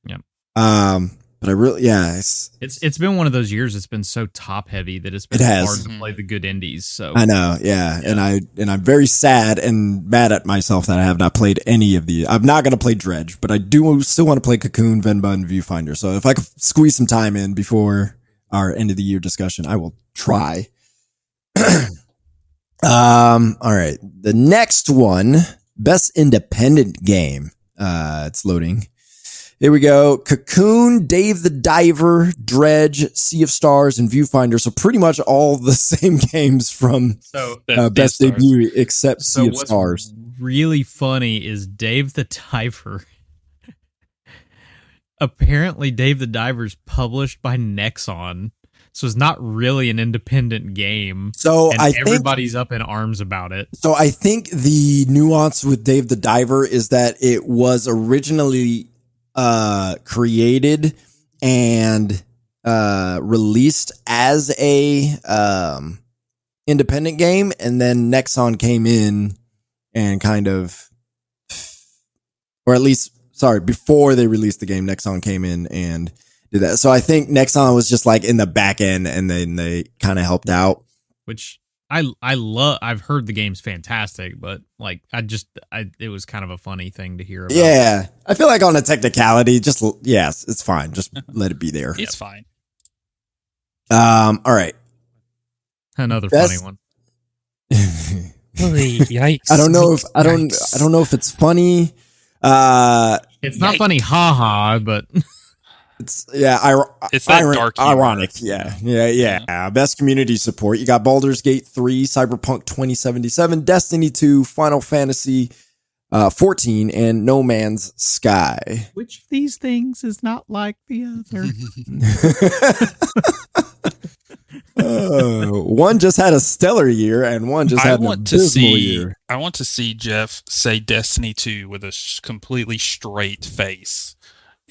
Yeah. Um, but I really yeah, it's It's it's been one of those years. It's been so top heavy that it's been It has. hard to play the good indies. So I know, yeah. And I and I'm very sad and mad at myself that I have not played any of the I'm not gonna play Dredge, but I do still want to play Cocoon, Venba, and Viewfinder. So if I could squeeze some time in before our end of the year discussion, I will try. um, all right. The next one, best independent game. Uh it's loading. Here we go. Cocoon, Dave the Diver, Dredge, Sea of Stars, and Viewfinder. So pretty much all the same games from so uh, best Stars. debut except so Sea of what's Stars. really funny is Dave the Diver. Apparently, Dave the Diver is published by Nexon, so it's not really an independent game. So and I think everybody's up in arms about it. so. I think the nuance with Dave the Diver is that it was originally uh, created and uh, released as a um, independent game, and then Nexon came in and kind of, or at least sorry, before they released the game, Nexon came in and did that. So I think Nexon was just like in the back end, and then they kind of helped out. which I I love. I've heard the game's fantastic, but like I just I it was kind of a funny thing to hear. About. Yeah, I feel like on a technicality, just yes, it's fine. Just let it be there. It's fine. Um, all right. another Best- funny one. Yikes! I don't know if I don't I don't know if it's funny. Uh, It's not Yikes. funny, haha, but it's yeah, ir- It's that iron- dark humor. ironic. Yeah, yeah, yeah, Best community support. You got Baldur's Gate three, Cyberpunk twenty seventy seven, Destiny two, Final Fantasy uh, fourteen, and No Man's Sky. which of these things is not like the other? Uh, one just had a stellar year, and one just I had an want to see. year. I want to see Jeff say Destiny two with a sh- completely straight face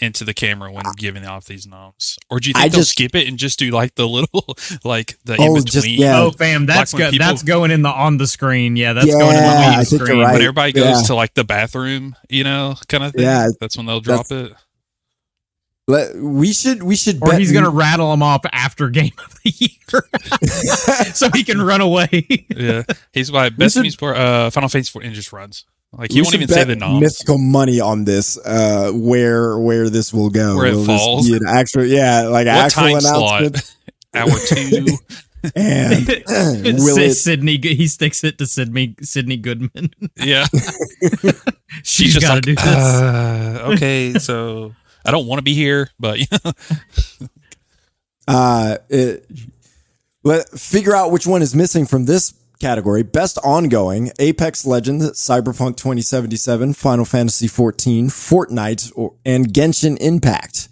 into the camera when giving off these noms. Or do you think I they'll just- skip it and just do like the little like the Oh, in just- between? yeah. oh, fam, that's Like go- people- that's going in the on the screen. Yeah, that's going in the I lead think you're screen. right. When everybody goes Yeah. to like the bathroom, you know, kind of thing. Yeah, that's when they'll drop it. Let, we should we should Or bet he's gonna rattle them off after game of the year, so he can run away. Yeah, he's my best should- news for uh, Final Fantasy four and just runs. Like you we won't should even say bet the noms. mythical money on this. Uh, where where this will go? Where it will this falls? be an actual, yeah, like What actual time slot? announcement. Hour two. And will Sid- it? Sydnee, he sticks it to Sydnee, Sydnee Goodman. yeah, She's just got to like, do this. uh, okay, so I don't want to be here, but you know, Uh, it, let figure out which one is missing from this category. Best ongoing: Apex Legends, Cyberpunk 2077, Final Fantasy 14, Fortnite, or, and Genshin Impact.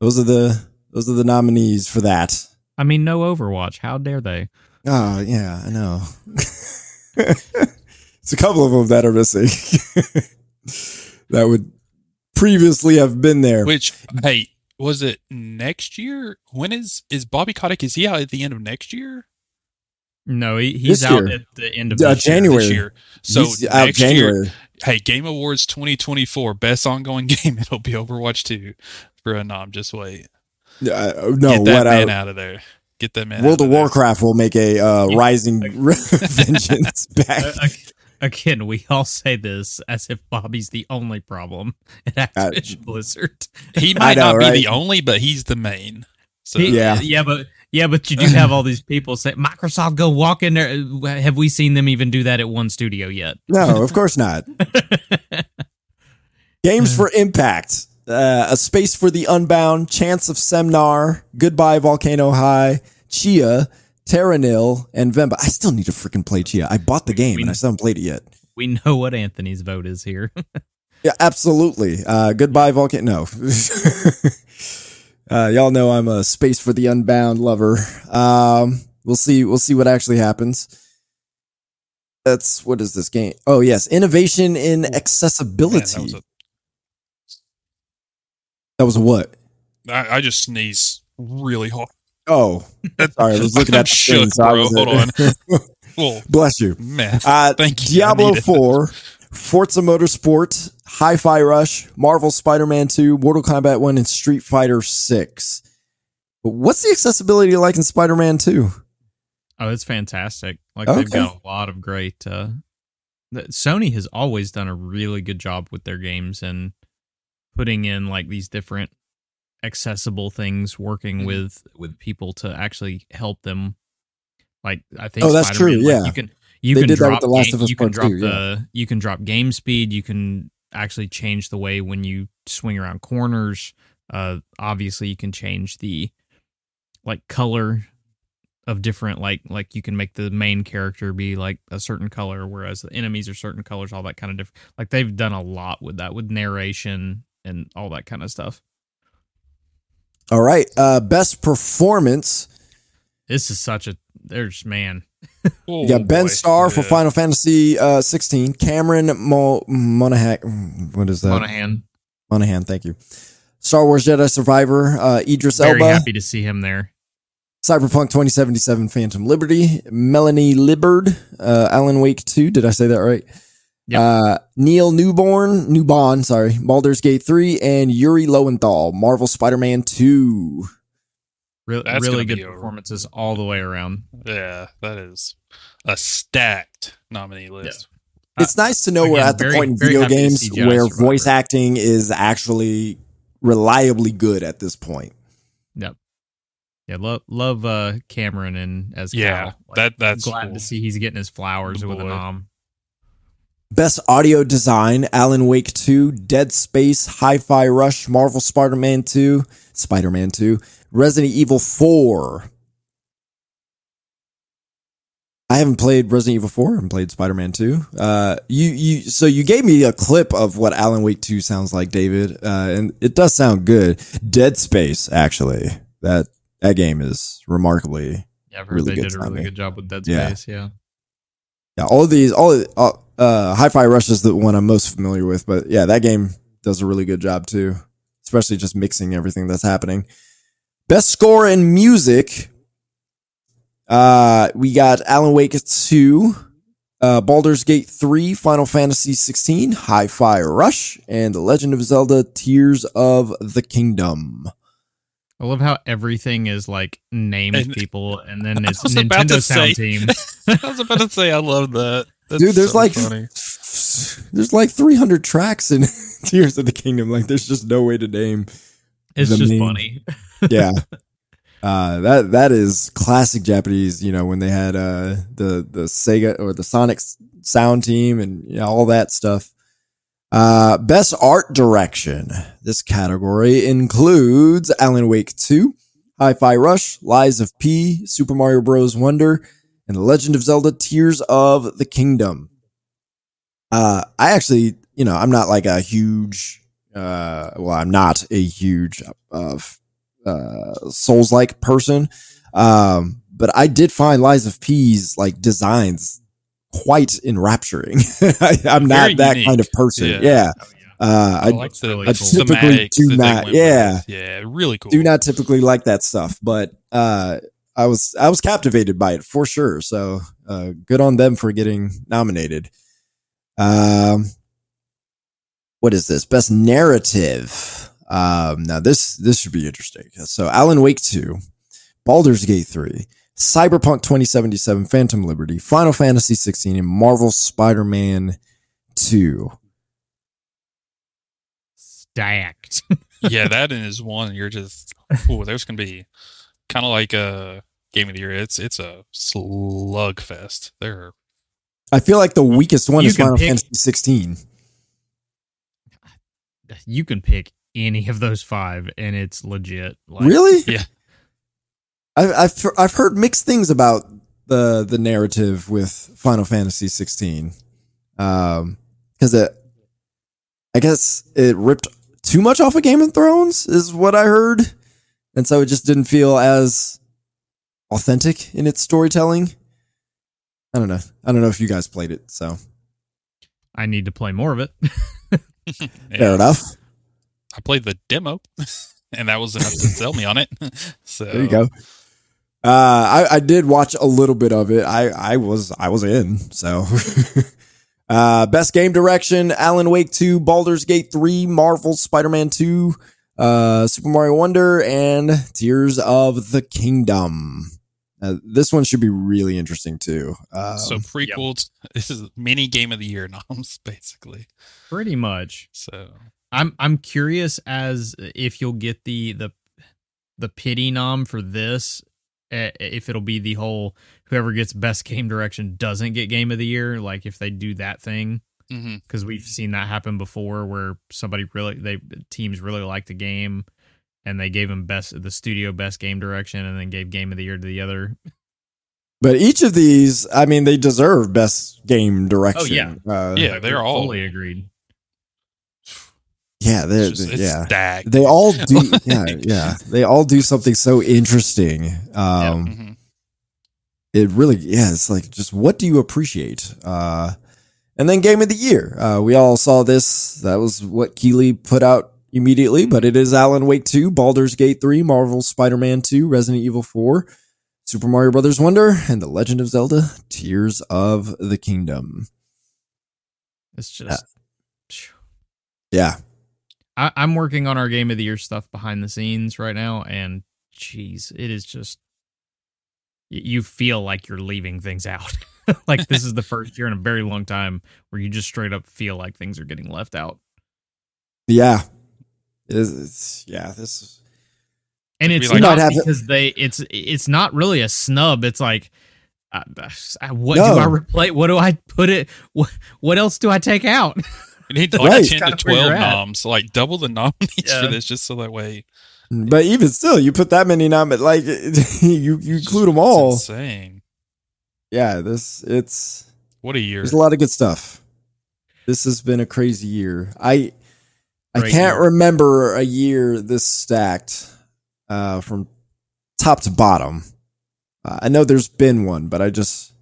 Those are the those are the nominees for that. I mean, no Overwatch. How dare they? Oh yeah, I know. it's a couple of them that are missing. that would previously have been there. which hey, was it next year? When is is Bobby Kotick? Is he out at the end of next year? No, he, he's This out year. at the end of Uh, this year. January. This year. So He's out next year, January. hey, Game Awards 2024, best ongoing game. It'll be Overwatch 2 for a nom. Just wait. Uh, no, Get that what man I, out of there. Get that man. World out of there. Warcraft will make a uh, Rising Vengeance back. Uh, ag- Again, we all say this as if Bobby's the only problem at Activision Blizzard. He might know, not be right? the only, but he's the main. So He- Yeah. yeah, but yeah, but you do have all these people say Microsoft go walk in there. Have we seen them even do that at one studio yet? No, of course not. Games for Impact. Uh, a Space for the Unbound, Chants of Sennaar, Goodbye Volcano High, Tchia, Terranil, and Venba. I still need to freaking play Tchia. I bought the game and I still haven't played it yet. We know what Anthony's vote is here. Yeah, absolutely. Uh, goodbye Volcano. No. Uh, y'all know I'm a Space for the Unbound lover. Um, we'll see. We'll see what actually happens. That's what is this game? Oh yes, innovation in Man, accessibility. that was a, that was a what? I, I just sneezed really hard. Oh, sorry. I was looking at the shook, thing, so I bro. Hold on. Bless you. man. Uh, Thank you. Diablo. 4, Forza Motorsport, Hi Fi Rush, Marvel Spider Man 2, Mortal Kombat 1, and Street Fighter 6. But what's the accessibility like in Spider Man 2? Oh, it's fantastic. Like Okay. they've got a lot of great uh the- Sony has always done a really good job with their games and putting in like these different accessible things working Mhm. with with people to actually help them like I think Oh, that's Spider-Man, true, like, yeah. you can you They can did that with drop The Last game- of Us you can drop yeah. the you can drop game speed you can actually change the way when you swing around corners uh obviously you can change the like color of different like like you can make the main character be like a certain color whereas the enemies are certain colors all that kind of different like they've done a lot with that with narration and all that kind of stuff All right. Uh, best performance. this is such a there's man Oh, You got Ben boy. Starr for Final Fantasy uh, 16, Cameron Mo- Monaghan. What is that? Monaghan Monaghan, thank you. Star Wars Jedi Survivor, uh, Idris very Elba, happy to see him there Cyberpunk 2077 Phantom Liberty, Melanie Liburd, uh, Alan Wake 2. Did I say that right? Yep. Uh, Neil Newborn, Newbon, sorry, Baldur's Gate 3, and Yuri Lowenthal, Marvel Spider Man 2. Re- That's really good be a- performances all the way around Yeah, that is a stacked nominee list. It's nice to know we're at the very- point in video games where Survivor. voice acting is actually reliably good at this point. yep yeah love love uh cameron and as Yeah, Cal. Like, that that's glad cool. to see he's getting his flowers Good with a boy. nom Best audio design Alan Wake 2, Dead Space, Hi Fi Rush, Marvel Spider Man 2, Spider Man 2, Resident Evil 4. I haven't played Resident Evil 4. I haven't played Spider Man 2. Uh, you, you, so you gave me a clip of what Alan Wake 2 sounds like, David, uh, and it does sound good. Dead Space, actually. That, that game is remarkably yeah I've heard Really they did a really good job with dead space yeah Yeah, Yeah. all of these, all, all uh, Hi-Fi Rush is the one I'm most familiar with, but yeah, that game does a really good job too, especially just mixing everything that's happening. Best score in music, uh, we got Alan Wake 2, uh, Baldur's Gate 3, Final Fantasy 16, Hi-Fi Rush, and The Legend of Zelda: Tears of the Kingdom. I love how everything is like named And- people, and then it's Nintendo Sound say- Team. I was about to say I love that. That's Dude, there's so like funny. there's like 300 tracks in Tears of the Kingdom. Like, there's just no way to name. It's just main- funny. Yeah. Uh, that that is classic Japanese. You know when they had uh, the the Sega or the Sonic sound team and you know, all that stuff. Uh, best art direction. This category includes Alan Wake 2, Hi-Fi Rush, Lies of P, Super Mario Bros. Wonder, and The Legend of Zelda: Tears of the Kingdom. Uh, I actually, you know, I'm not like a huge, uh, well, I'm not a huge, uh, uh, Souls like person. Um, but I did find Lies of P's like designs quite enrapturing. I, I'm not that unique. kind of person. Yeah. Yeah. Uh, I I like the, really the typically do not- yeah. with. yeah, really cool. do not typically like that stuff, but uh, I was I was captivated by it for sure. So uh, good on them for getting nominated. Um, what is this? Best narrative. Um, now this this should be interesting. So Alan Wake two, Baldur's Gate three, Cyberpunk twenty seventy seven, Phantom Liberty, Final Fantasy sixteen, and Marvel Spider Man two. Stacked. yeah, that is one. You're just, oh, there's gonna be kind of like a game of the year. It's it's a slugfest. There, I feel like the weakest one You is Final pick- Fantasy sixteen. you can pick any of those five, and it's legit. Like, really? Yeah. I've, I've I've heard mixed things about the the narrative with Final Fantasy 16, um, because it, I guess it ripped too much off of Game of Thrones is what I heard, and so it just didn't feel as authentic in its storytelling. I don't know. I don't know if you guys played it, so I need to play more of it. fair enough. I played the demo, and that was enough to sell me on it. So There you go. Uh, I, I did watch a little bit of it. I, I was I was in. So, uh, best game direction: Alan Wake two, Baldur's Gate three, Marvel Spider Man two, uh, Super Mario Wonder, and Tears of the Kingdom. Uh, this one should be really interesting too. Um, So prequels. This is mini game of the year noms, basically. Pretty much. So I'm I'm curious as if you'll get the the the pity nom for this. eh, If it'll be the whole whoever gets best game direction doesn't get game of the year, like if they do that thing, because we've seen that happen before, where somebody really they teams really liked the game, and they gave them best the studio best game direction, and then gave game of the year to the other. but each of these, I mean, they deserve best game direction. yeah. uh, yeah, they're all fully agreed. Yeah, they're, it's just, it's yeah. stacked. They all do, yeah, Like- yeah. They all do something so interesting. Um, Mhm. it really yeah it's like just what do you appreciate uh and then game of the year uh we all saw this that was what Keighley put out immediately but it is alan wake 2 baldur's gate 3 marvel spider-man 2 resident evil 4 super mario brothers wonder and the legend of zelda tears of the kingdom It's just. yeah I, I'm working on our game of the year stuff behind the scenes right now, and geez, it is just you feel like you're leaving things out. like this is the first year in a very long time where you just straight up feel like things are getting left out, yeah it's, it's- yeah this and it's like- not You it- because they it's it's not really a snub. It's like. Uh, uh, what No. do I replace? What do I put it? What, what else do I take out? You need like Right. ten to twelve you're at. noms, like double the nominees Yeah. for this, just so that way. but even still you put that many nom like you you include them It's all insane. yeah this it's What a year! There's a lot of good stuff. This has been a crazy year. I I Great can't year. remember a year this stacked uh, from top to bottom. Uh, I know there's been one, but I just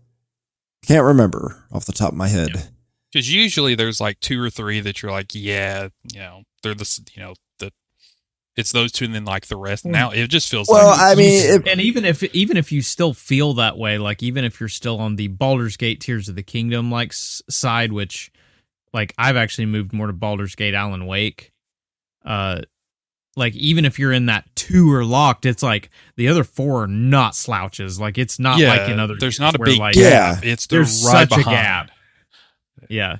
can't remember off the top of my head. Because usually there's like two or three that you're like, yeah, you know, they're the you know the it's those two and then like the rest. Now it just feels Well, like I mean, if, and even if even if you still feel that way, like even if you're still on the Baldur's Gate Tears of the Kingdom like s- side, which like I've actually moved more to Baldur's Gate Alan Wake. Uh, like even if you're in that two or locked, it's like the other four are not slouches. Like it's not yeah, like in other. there's not a where, big like gap. It's they're there's right such a gap. Yeah,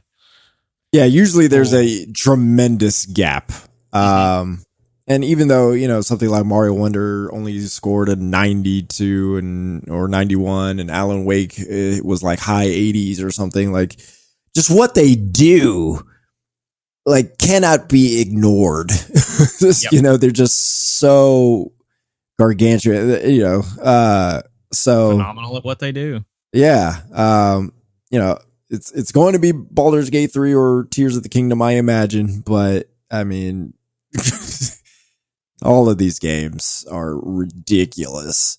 yeah, usually there's a tremendous gap. Um, and even though you know something like Mario Wonder only scored a 92 and or 91, and Alan Wake it was like high 80s or something, like just what they do, like cannot be ignored. Just, Yep. You know, they're just so gargantuan. You know, uh, so phenomenal at what they do. yeah. Um, you know, it's it's going to be Baldur's Gate 3 or Tears of the Kingdom, I imagine, but I mean all of these games are ridiculous.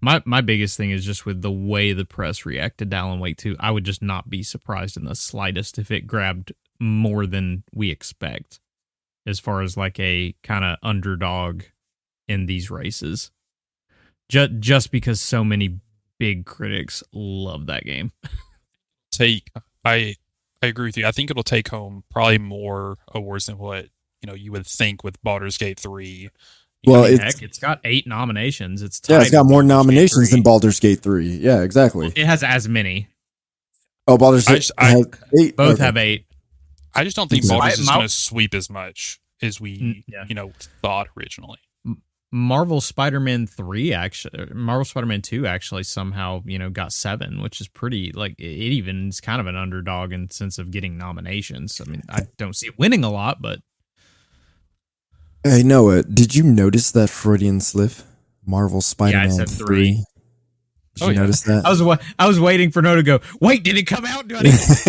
My my biggest thing is just with the way the press reacted to Alan Wake 2. I would just not be surprised in the slightest if it grabbed more than we expect as far as like a kind of underdog in these races. Just just because so many big critics love that game. Take I I agree with you. I think it'll take home probably more awards than what you know you would think with Baldur's Gate three. Well, I mean, it's- heck, it's got eight nominations. It's Yeah, it's tied got more Baldur's nominations than Baldur's Gate 3. Yeah, exactly. It has as many. Oh, Baldur's I Gate just- I- has eight. Both Okay. have eight. I just don't think Okay. Baldur's is My- going to sweep as much as we yeah. you know thought originally. Marvel Spider-Man 3 actually uh, Marvel Spider-Man 2 actually somehow, you know, got 7, which is pretty like it even is kind of an underdog in sense of getting nominations. I mean, I don't see it winning a lot, but Hey, Noah, did you notice that Freudian slip? Marvel Spider-Man said 3. three. Did Oh, you yeah. notice that? I was wa- I was waiting for Noah to go, "Wait, did it come out?" Do I need- just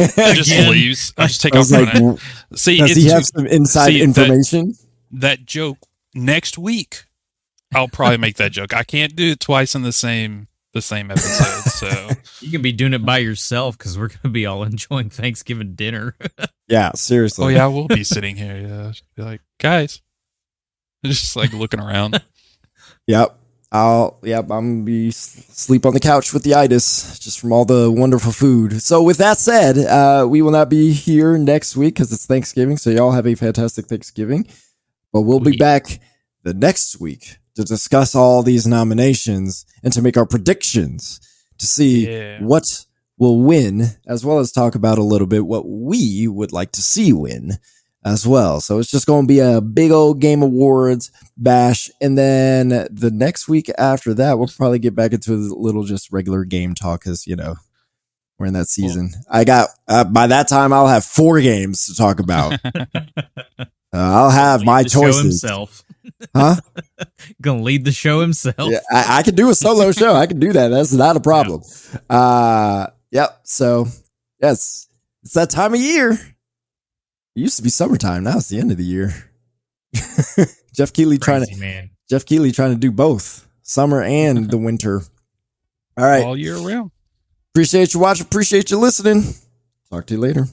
Again. leaves. I just take I off was like, running. See, does he have some inside see, that- information? that joke next week. I'll probably make that joke. I can't do it twice in the same the same episode. So you can be doing it by yourself cuz we're going to be all enjoying Thanksgiving dinner. yeah, seriously. oh yeah, we'll be sitting here. Yeah, be like guys, just like looking around. Yep. I'll yep, I'm gonna be sleep on the couch with the itis just from all the wonderful food. So with that said, uh, we will not be here next week because it's Thanksgiving. So y'all have a fantastic Thanksgiving. But we'll be We- back the next week to discuss all these nominations and to make our predictions to see Yeah. what will win, as well as talk about a little bit what we would like to see win as well. So it's just going to be a big old game awards bash. And then the next week after that, we'll probably get back into a little just regular game talk because, you know, we're in that season. I got, uh, by that time, I'll have four games to talk about. Uh, I'll have my choices. himself. Huh? Going to lead the show himself. Yeah, I, I could do a solo show. I can do that. That's not a problem. Uh, yep. So, yes, it's that time of year. It used to be summertime. Now it's the end of the year. Jeff Keighley trying to man. Jeff Keighley trying to do both summer and the winter. All right. all year round. Appreciate you watching. Appreciate you listening. Talk to you later.